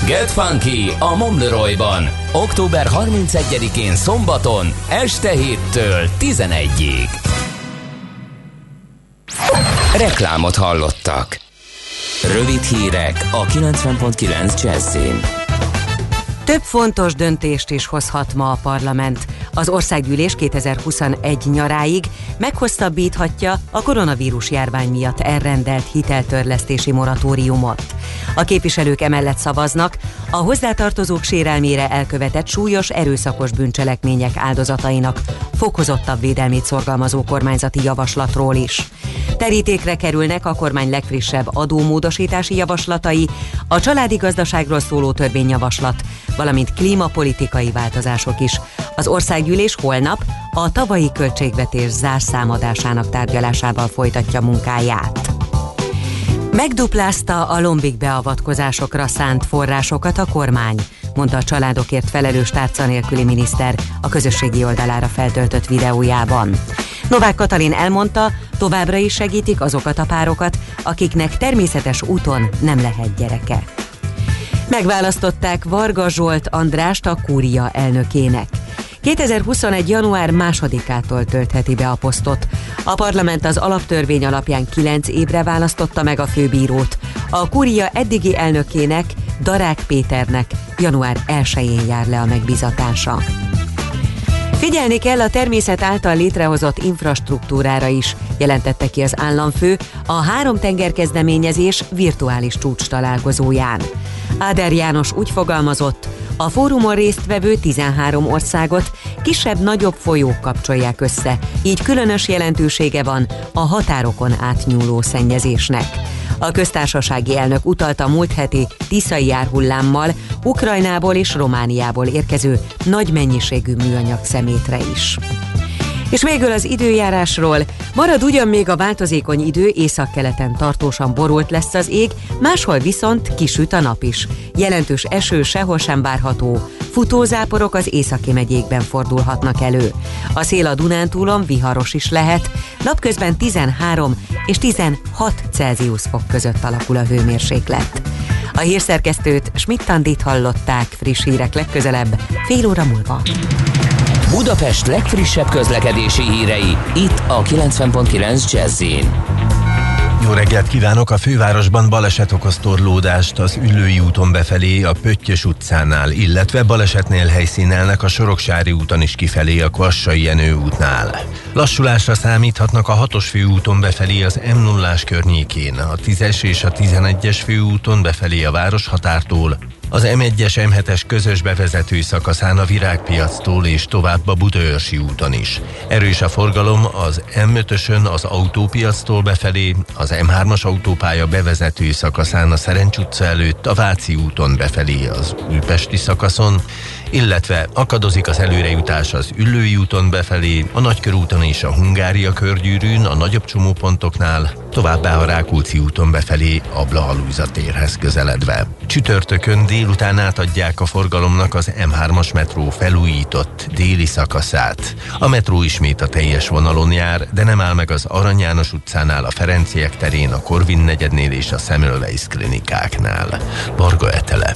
Get Funky a Momleroyban, október 31-én szombaton, este 7-től 11-ig. Reklámot hallottak. Rövid hírek a 90.9 Jazzin. Több fontos döntést is hozhat ma a parlament. Az országgyűlés 2021 nyaráig meghosszabbíthatja a koronavírus járvány miatt elrendelt hiteltörlesztési moratóriumot. A képviselők emellett szavaznak a hozzátartozók sérelmére elkövetett súlyos erőszakos bűncselekmények áldozatainak fokozottabb védelmét szorgalmazó kormányzati javaslatról is. Terítékre kerülnek a kormány legfrissebb adómódosítási javaslatai, a családi gazdaságról szóló törvényjavaslat, valamint klímapolitikai változások is. Az országgyűlés holnap a tavalyi költségvetés zárszámadásának tárgyalásával folytatja munkáját. Megduplázta a lombik beavatkozásokra szánt forrásokat a kormány, mondta a családokért felelős tárca nélküli miniszter a közösségi oldalára feltöltött videójában. Novák Katalin elmondta, továbbra is segítik azokat a párokat, akiknek természetes úton nem lehet gyereke. Megválasztották Varga Zsolt Andrást a kúria elnökének. 2021. január másodikától töltheti be a posztot. A parlament az alaptörvény alapján 9 évre választotta meg a főbírót. A kúria eddigi elnökének, Darák Péternek január 1-én jár le a megbizatása. Figyelni kell a természet által létrehozott infrastruktúrára is, jelentette ki az államfő a három tenger kezdeményezés virtuális csúcs találkozóján. Áder János úgy fogalmazott, a fórumon résztvevő 13 országot kisebb-nagyobb folyók kapcsolják össze, így különös jelentősége van a határokon átnyúló szennyezésnek. A köztársasági elnök utalta múlt heti tiszai járhullámmal Ukrajnából és Romániából érkező nagy mennyiségű műanyag szemétre is. És végül az időjárásról. Marad ugyan még a változékony idő, északkeleten tartósan borult lesz az ég, máshol viszont kisüt a nap is. Jelentős eső sehol sem várható. Futózáporok az északi megyékben fordulhatnak elő. A szél a Dunántúlon viharos is lehet, napközben 13 és 16 Celsius fok között alakul a hőmérséklet. A hírszerkesztőt Schmidt-Tandit hallották friss hírek legközelebb, fél óra múlva. Budapest legfrissebb közlekedési hírei, itt a 90.9 jazz Jó reggelt kívánok! A fővárosban baleset okoz torlódást az Üllői úton befelé a Pöttyös utcánál, illetve balesetnél helyszínelnek a Soroksári úton is kifelé a Kvassai Jenő útnál. Lassulásra számíthatnak a 6-os főúton befelé az m 0 környékén, a 10-es és a 11-es főúton befelé a városhatártól, az M1-es M7-es közös bevezető szakaszán a Virágpiactól és tovább a Budaörsi úton is. Erős a forgalom az M5-ösön az autópiactól befelé, az M3-as autópálya bevezető szakaszán a Szerencs utca előtt, a Váci úton befelé az Újpesti szakaszon, illetve akadozik az előrejutás az Üllői úton befelé, a Nagykörúton és a Hungária körgyűrűn, a nagyobb csomópontoknál, továbbá a Rákóczi úton befelé a Blahalúza térhez közeledve. Csütörtökön délután átadják a forgalomnak az M3-as metró felújított déli szakaszát. A metró ismét a teljes vonalon jár, de nem áll meg az Arany János utcánál, a Ferenciek terén, a Korvin negyednél és a Semmelweis klinikáknál. Varga Etele,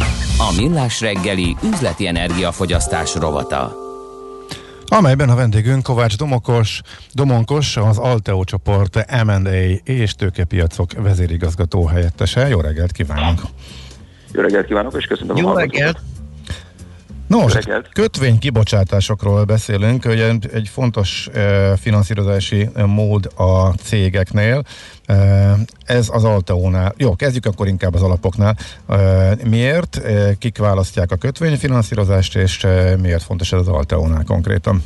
A Millás reggeli üzleti energiafogyasztás rovata. Amelyben a vendégünk Kovács Domokos, Domonkos, az Alteo csoport M&A és tőkepiacok vezérigazgató helyettese. Jó reggelt kívánok! Jó reggelt kívánok, és köszönöm Jó a reggelt! Nos, kötvény kibocsátásokról beszélünk, ugye egy, fontos e, finanszírozási mód a cégeknél. E, ez az Alteónál. Jó, kezdjük akkor inkább az alapoknál. Miért? Kik választják a kötvényfinanszírozást, és miért fontos ez az Alteónál konkrétan?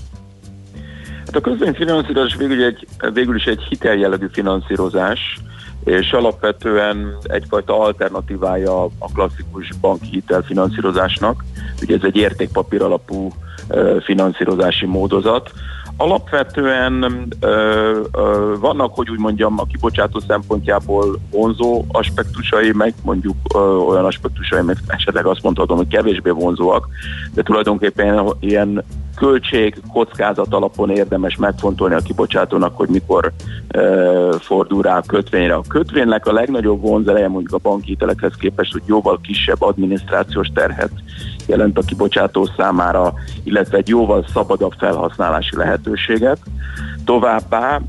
Hát a közvényfinanszírozás végül, egy, végül is egy hiteljellegű finanszírozás, és alapvetően egyfajta alternatívája a klasszikus banki hitelfinanszírozásnak. Ugye ez egy értékpapír alapú finanszírozási módozat. Alapvetően ö, ö, vannak, hogy úgy mondjam, a kibocsátó szempontjából vonzó aspektusai, meg mondjuk ö, olyan aspektusai, meg esetleg azt mondhatom, hogy kevésbé vonzóak, de tulajdonképpen ilyen költség, kockázat alapon érdemes megfontolni a kibocsátónak, hogy mikor e, fordul rá a kötvényre. A kötvénynek a legnagyobb vonzeleje mondjuk a banki hitelekhez képest, hogy jóval kisebb adminisztrációs terhet jelent a kibocsátó számára, illetve egy jóval szabadabb felhasználási lehetőséget. Továbbá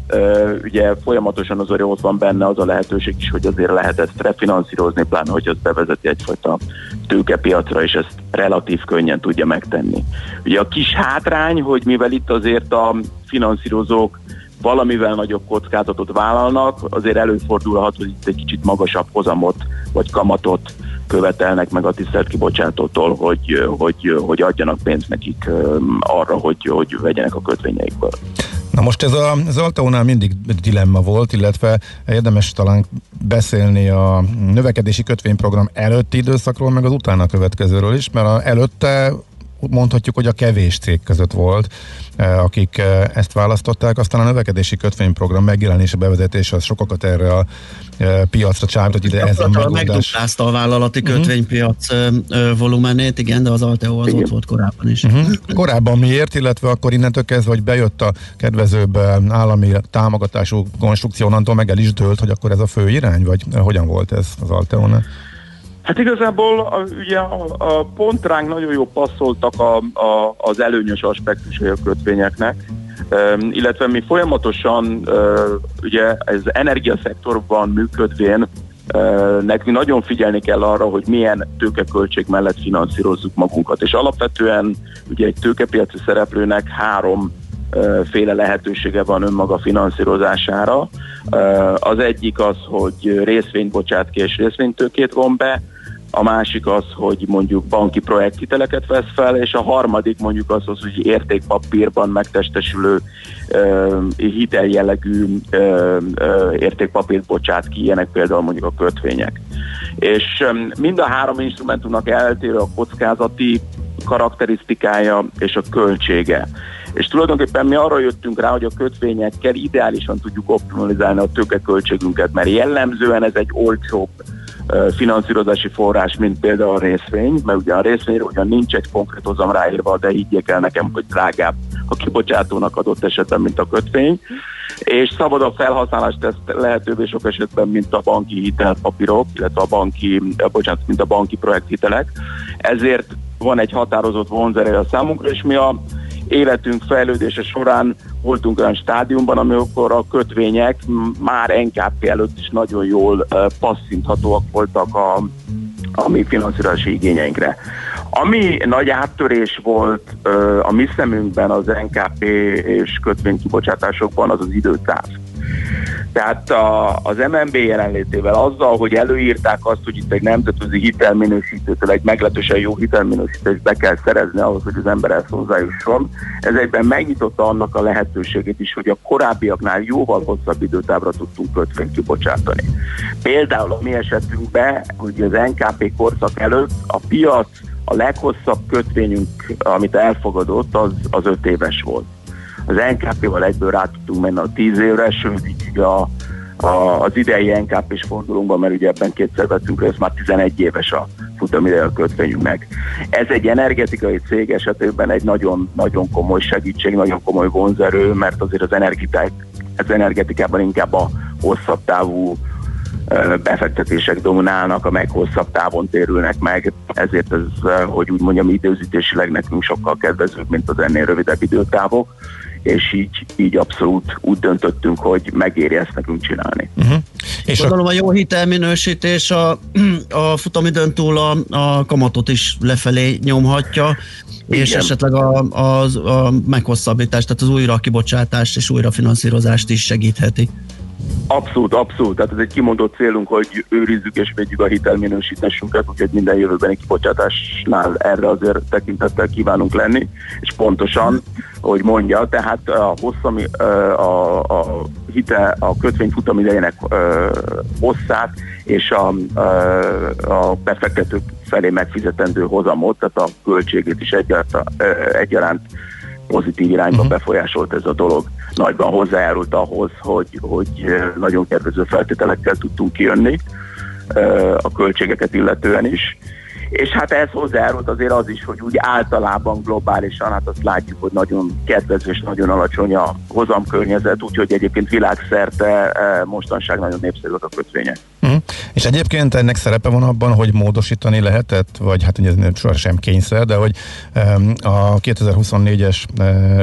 ugye folyamatosan az ott van benne az a lehetőség is, hogy azért lehet ezt refinanszírozni, pláne hogy az bevezeti egyfajta tőkepiacra, és ezt relatív könnyen tudja megtenni. Ugye a kis hátrány, hogy mivel itt azért a finanszírozók valamivel nagyobb kockázatot vállalnak, azért előfordulhat, hogy itt egy kicsit magasabb hozamot vagy kamatot követelnek meg a tisztelt kibocsátótól, hogy, hogy, hogy adjanak pénzt nekik arra, hogy, hogy vegyenek a kötvényeikből. Na most ez a, az Altaónál mindig dilemma volt, illetve érdemes talán beszélni a növekedési kötvényprogram előtti időszakról, meg az utána következőről is, mert a előtte mondhatjuk, hogy a kevés cég között volt, akik ezt választották, aztán a növekedési kötvényprogram megjelenése, bevezetése az sokakat erre a piacra csábított ide ez a megoldás. Megduplázta a vállalati kötvénypiac uh-huh. volumenét, igen, de az Alteo az igen. ott volt korábban is. Uh-huh. Korábban miért, illetve akkor innentől kezdve, hogy bejött a kedvezőbb állami támogatású konstrukció, onnantól meg el is dőlt, hogy akkor ez a fő irány, vagy hogyan volt ez az Alteónál? Hát igazából a, ugye a, a pont ránk nagyon jó passzoltak a, a, az előnyös aspektusai a kötvényeknek, um, illetve mi folyamatosan uh, ugye ez energiaszektorban működvén uh, nekünk nagyon figyelni kell arra, hogy milyen tőkeköltség mellett finanszírozzuk magunkat. És alapvetően ugye egy tőkepiaci szereplőnek három féle lehetősége van önmaga finanszírozására. Az egyik az, hogy részvényt bocsát ki és részvénytőkét von be, a másik az, hogy mondjuk banki projekthiteleket vesz fel, és a harmadik mondjuk az az, hogy értékpapírban megtestesülő uh, hiteljellegű uh, uh, értékpapírt bocsát ki, ilyenek például mondjuk a kötvények. És um, mind a három instrumentumnak eltérő a kockázati karakterisztikája és a költsége. És tulajdonképpen mi arra jöttünk rá, hogy a kötvényekkel ideálisan tudjuk optimalizálni a tőkeköltségünket, mert jellemzően ez egy olcsóbb finanszírozási forrás, mint például a részvény, mert ugye a részvényre ugyan nincs egy konkrét hozam ráírva, de higgyék el nekem, hogy drágább a kibocsátónak adott esetben, mint a kötvény, és szabadabb felhasználást tesz lehetővé sok esetben, mint a banki hitelpapírok, illetve a banki, bocsánat, mint a banki projekthitelek. Ezért van egy határozott vonzereje a számunkra, és mi a életünk fejlődése során voltunk olyan stádiumban, amikor a kötvények már NKP előtt is nagyon jól passzinthatóak voltak a, a mi finanszírozási igényeinkre. Ami nagy áttörés volt a mi szemünkben az NKP és kötvénykibocsátásokban, az az időtáv. Tehát a, az MNB jelenlétével azzal, hogy előírták azt, hogy itt egy nemzetközi hitelminősítőtől egy meglehetősen jó hitelminősítést be kell szerezni ahhoz, hogy az ember ezt hozzájusson, ez egyben megnyitotta annak a lehetőségét is, hogy a korábbiaknál jóval hosszabb időtávra tudtunk kötvényt kibocsátani. Például a mi esetünkben, hogy az NKP korszak előtt a piac a leghosszabb kötvényünk, amit elfogadott, az, az öt éves volt. Az NKP-val egyből rá tudtunk menni a 10 évre, sőt így a, a, az idei NKP-s fordulónkban, mert ugye ebben kétszer vettünk részt, már 11 éves a futamideje a kötvényünknek. Ez egy energetikai cég esetében egy nagyon, nagyon komoly segítség, nagyon komoly vonzerő, mert azért az, az energetikában inkább a hosszabb távú befektetések dominálnak, amelyek hosszabb távon térülnek meg, ezért ez, hogy úgy mondjam, időzítésileg nekünk sokkal kedvezőbb, mint az ennél rövidebb időtávok és így, így abszolút úgy döntöttünk, hogy megéri ezt nekünk csinálni. Uh-huh. És Gondolom a... a jó hitelminősítés a, a futamidőn túl a, a kamatot is lefelé nyomhatja, Igen. és esetleg a, a, a meghosszabbítást, tehát az újra kibocsátást és újrafinanszírozást is segítheti. Abszolút, abszolút. Tehát ez egy kimondott célunk, hogy őrizzük és védjük a hitelminősítésünket, úgyhogy minden jövőbeni kibocsátásnál erre azért tekintettel kívánunk lenni, és pontosan, hogy mondja, tehát a, hosszami, a, a, hite, a kötvény futamidejének hosszát és a, a, a befektetők felé megfizetendő hozamot, tehát a költségét is egyaránt, egyaránt pozitív irányba uh-huh. befolyásolt ez a dolog. Nagyban hozzájárult ahhoz, hogy, hogy nagyon kedvező feltételekkel tudtunk kijönni a költségeket illetően is. És hát ez hozzájárult azért az is, hogy úgy általában globálisan, hát azt látjuk, hogy nagyon kedvező és nagyon alacsony a hozamkörnyezet, úgyhogy egyébként világszerte mostanság nagyon népszerűek a kötvények. Uh-huh. És egyébként ennek szerepe van abban, hogy módosítani lehetett, vagy hát ugye ez sohasem kényszer, de hogy a 2024-es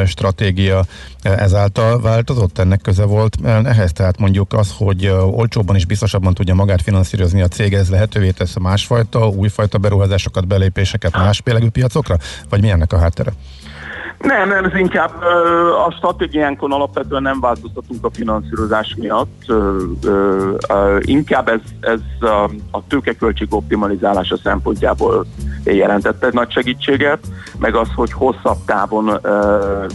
stratégia ezáltal változott, ennek köze volt ehhez, tehát mondjuk az, hogy olcsóbban és biztosabban tudja magát finanszírozni a cég, ez lehetővé tesz a másfajta, újfajta beruházásokat, belépéseket más pélegű piacokra, vagy mi ennek a háttere? Nem, nem, ez inkább a stratégiánkon alapvetően nem változtatunk a finanszírozás miatt. Inkább ez, ez a tőkeköltség optimalizálása szempontjából jelentette egy nagy segítséget, meg az, hogy hosszabb távon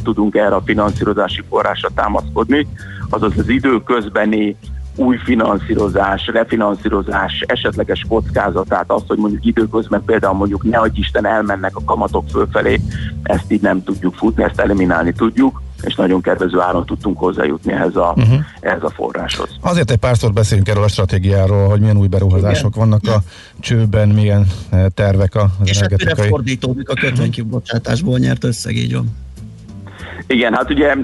tudunk erre a finanszírozási forrásra támaszkodni, azaz az idő közbeni új finanszírozás, refinanszírozás esetleges kockázatát, azt, hogy mondjuk időközben például mondjuk ne Isten elmennek a kamatok fölfelé, ezt így nem tudjuk futni, ezt eliminálni tudjuk és nagyon kedvező áron tudtunk hozzájutni ehhez a, uh-huh. ehhez a forráshoz. Azért egy párszor beszélünk erről a stratégiáról, hogy milyen új beruházások Igen. vannak a csőben, milyen eh, tervek a És energetikai... És fordítódik a kötvénykibocsátásból nyert összeg, így van. Igen, hát ugye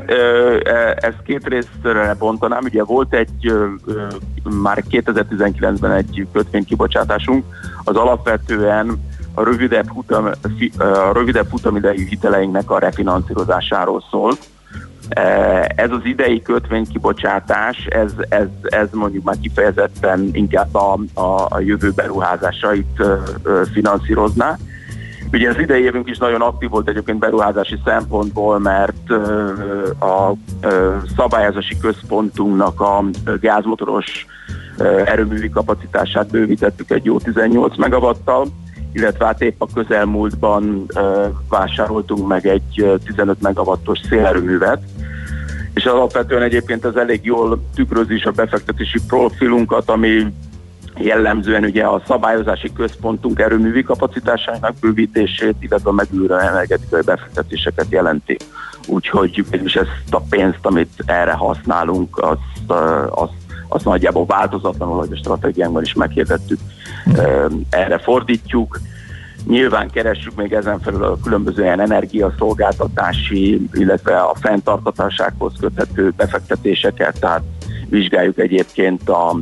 ezt két részre bontanám. Ugye volt egy, már 2019-ben egy kötvénykibocsátásunk, az alapvetően a rövidebb, futam, a rövidebb futamidejű hiteleinknek a refinanszírozásáról szólt. Ez az idei kötvénykibocsátás, ez, ez, ez mondjuk már kifejezetten inkább a, a, a jövő beruházásait finanszírozná. Ugye az idei évünk is nagyon aktív volt egyébként beruházási szempontból, mert a szabályozási központunknak a gázmotoros erőművi kapacitását bővítettük egy jó 18 megawattal, illetve hát épp a közelmúltban vásároltunk meg egy 15 megawattos szélerőművet, és alapvetően egyébként ez elég jól tükrözi is a befektetési profilunkat, ami jellemzően ugye a szabályozási központunk erőművi kapacitásainak bővítését, illetve a megújuló energetikai befektetéseket jelenti. Úgyhogy mégis ezt a pénzt, amit erre használunk, azt, azt, azt nagyjából változatlanul, hogy a stratégiánkban is meghirdettük, erre fordítjuk. Nyilván keressük még ezen felül a különböző ilyen energiaszolgáltatási, illetve a fenntartatásághoz köthető befektetéseket, tehát vizsgáljuk egyébként a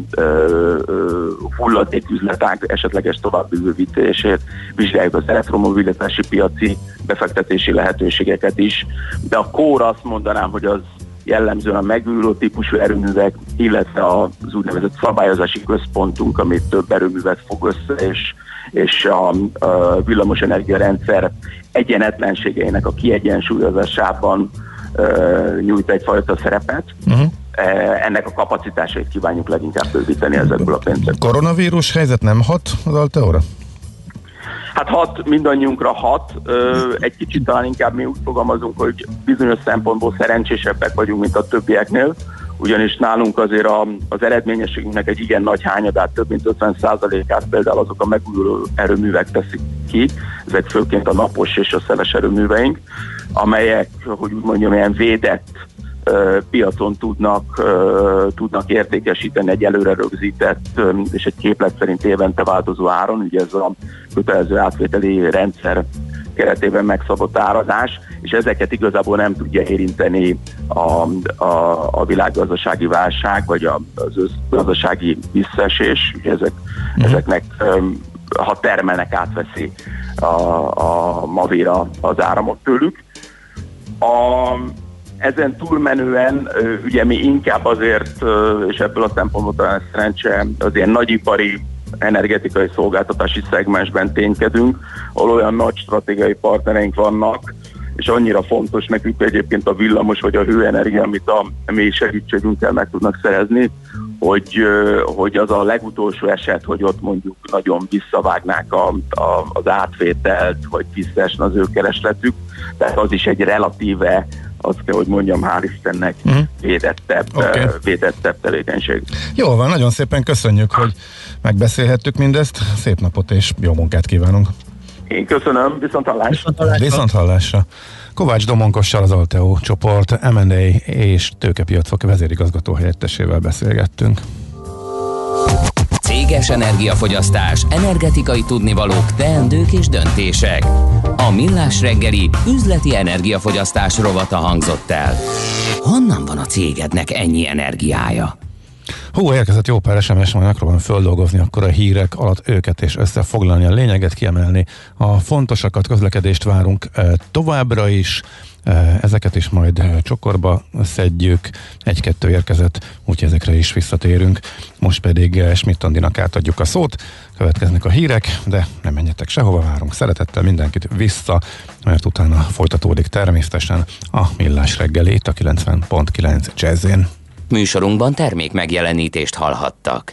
hulladéküzleták esetleges további bővítését, vizsgáljuk az elektromobilitási piaci befektetési lehetőségeket is, de a kóra azt mondanám, hogy az jellemzően a megújuló típusú erőművek, illetve az úgynevezett szabályozási központunk, amit több erőművet fog össze, és, és a, a villamosenergia rendszer egyenetlenségeinek a kiegyensúlyozásában uh, nyújt egyfajta szerepet. Uh-huh. Eh, ennek a kapacitásait kívánjuk leginkább bővíteni ezekből a pénzekből. Koronavírus helyzet nem hat az Alteóra? Hát hat, mindannyiunkra hat. Egy kicsit talán inkább mi úgy fogalmazunk, hogy bizonyos szempontból szerencsésebbek vagyunk, mint a többieknél, ugyanis nálunk azért a, az eredményességünknek egy igen nagy hányadát, több mint 50%-át például azok a megújuló erőművek teszik ki, ezek főként a napos és a szeles erőműveink, amelyek, hogy úgy mondjam, ilyen védett piacon tudnak, tudnak értékesíteni egy előre rögzített és egy képlet szerint évente változó áron, ugye ez a kötelező átvételi rendszer keretében megszabott árazás, és ezeket igazából nem tudja érinteni a, a, a világgazdasági válság, vagy a, az gazdasági visszaesés. Ezek, uh-huh. ezeknek, ha termelnek, átveszi a, a Mavira az áramot tőlük. A, ezen túlmenően ugye mi inkább azért, és ebből a szempontból talán szerencse, az ilyen nagyipari energetikai szolgáltatási szegmensben ténykedünk, ahol olyan nagy stratégiai partnereink vannak, és annyira fontos nekünk egyébként a villamos vagy a hőenergia, amit a mi segítségünkkel meg tudnak szerezni, hogy, hogy az a legutolsó eset, hogy ott mondjuk nagyon visszavágnák a, a, az átvételt, vagy visszaesne az ő keresletük, tehát az is egy relatíve azt kell, hogy mondjam, hál' Istennek uh-huh. védettebb, okay. védettebb tevékenység. Jó van, nagyon szépen köszönjük, hogy megbeszélhettük mindezt. Szép napot és jó munkát kívánunk! Én köszönöm, viszont hallásra. Viszont hallásra. Viszont hallásra. Kovács Domonkossal az Alteo csoport M&A és tőkepiacok vezérigazgató helyettesével beszélgettünk. Céges energiafogyasztás, energetikai tudnivalók, teendők és döntések. A Millás reggeli üzleti energiafogyasztás rovata hangzott el. Honnan van a cégednek ennyi energiája? Hú, érkezett jó pár SMS, majd megpróbálom földolgozni akkor a hírek alatt őket és összefoglalni a lényeget, kiemelni. A fontosakat, közlekedést várunk e, továbbra is, ezeket is majd csokorba szedjük, egy-kettő érkezett, úgyhogy ezekre is visszatérünk. Most pedig Schmidt Andinak átadjuk a szót, következnek a hírek, de nem menjetek sehova, várunk szeretettel mindenkit vissza, mert utána folytatódik természetesen a Millás reggeli itt a 90.9 jazzén. Műsorunkban termék megjelenítést hallhattak.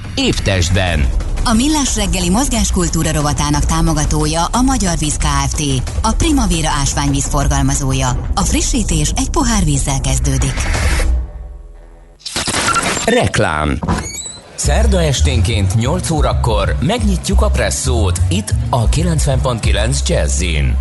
Épp testben, a Millás reggeli mozgáskultúra rovatának támogatója a Magyar Víz Kft. A Primavera ásványvíz forgalmazója. A frissítés egy pohár vízzel kezdődik. Reklám Szerda esténként 8 órakor megnyitjuk a presszót itt a 90.9 Jazzin.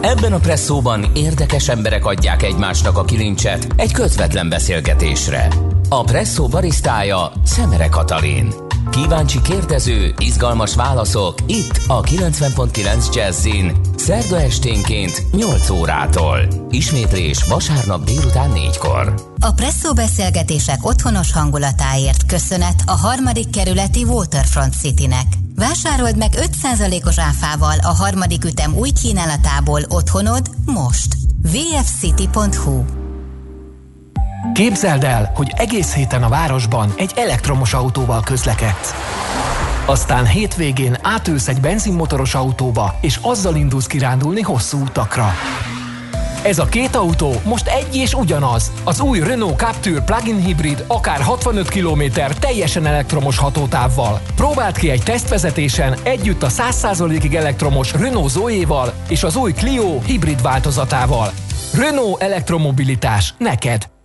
Ebben a presszóban érdekes emberek adják egymásnak a kilincset egy közvetlen beszélgetésre. A presszó barisztája Szemere Katalin. Kíváncsi kérdező, izgalmas válaszok itt a 90.9 Jazzin. Szerda esténként 8 órától. Ismétlés vasárnap délután 4-kor. A presszó beszélgetések otthonos hangulatáért köszönet a harmadik kerületi Waterfront Citynek. Vásárold meg 5%-os áfával a harmadik ütem új kínálatából otthonod most. vfcity.hu Képzeld el, hogy egész héten a városban egy elektromos autóval közlekedsz. Aztán hétvégén átülsz egy benzinmotoros autóba, és azzal indulsz kirándulni hosszú utakra. Ez a két autó most egy és ugyanaz. Az új Renault Captur plug-in hibrid akár 65 km teljesen elektromos hatótávval. Próbáld ki egy tesztvezetésen együtt a 100%-ig elektromos Renault Zoe-val és az új Clio hibrid változatával. Renault elektromobilitás neked.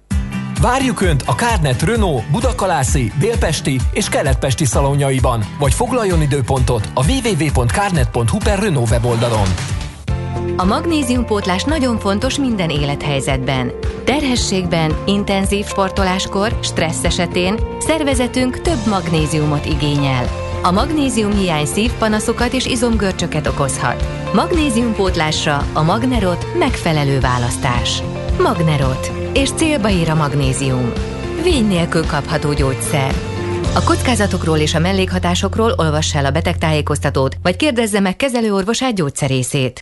Várjuk Önt a Kárnet Renault Budakalászi, Délpesti és Keletpesti szalonjaiban, vagy foglaljon időpontot a www.kárnet.hu per Renault weboldalon. A magnéziumpótlás nagyon fontos minden élethelyzetben. Terhességben, intenzív sportoláskor, stressz esetén szervezetünk több magnéziumot igényel. A magnézium hiány szívpanaszokat és izomgörcsöket okozhat. Magnéziumpótlásra a Magnerot megfelelő választás. Magnerot és célba ír a magnézium. Vény nélkül kapható gyógyszer. A kockázatokról és a mellékhatásokról olvass el a betegtájékoztatót, vagy kérdezze meg kezelőorvosát gyógyszerészét.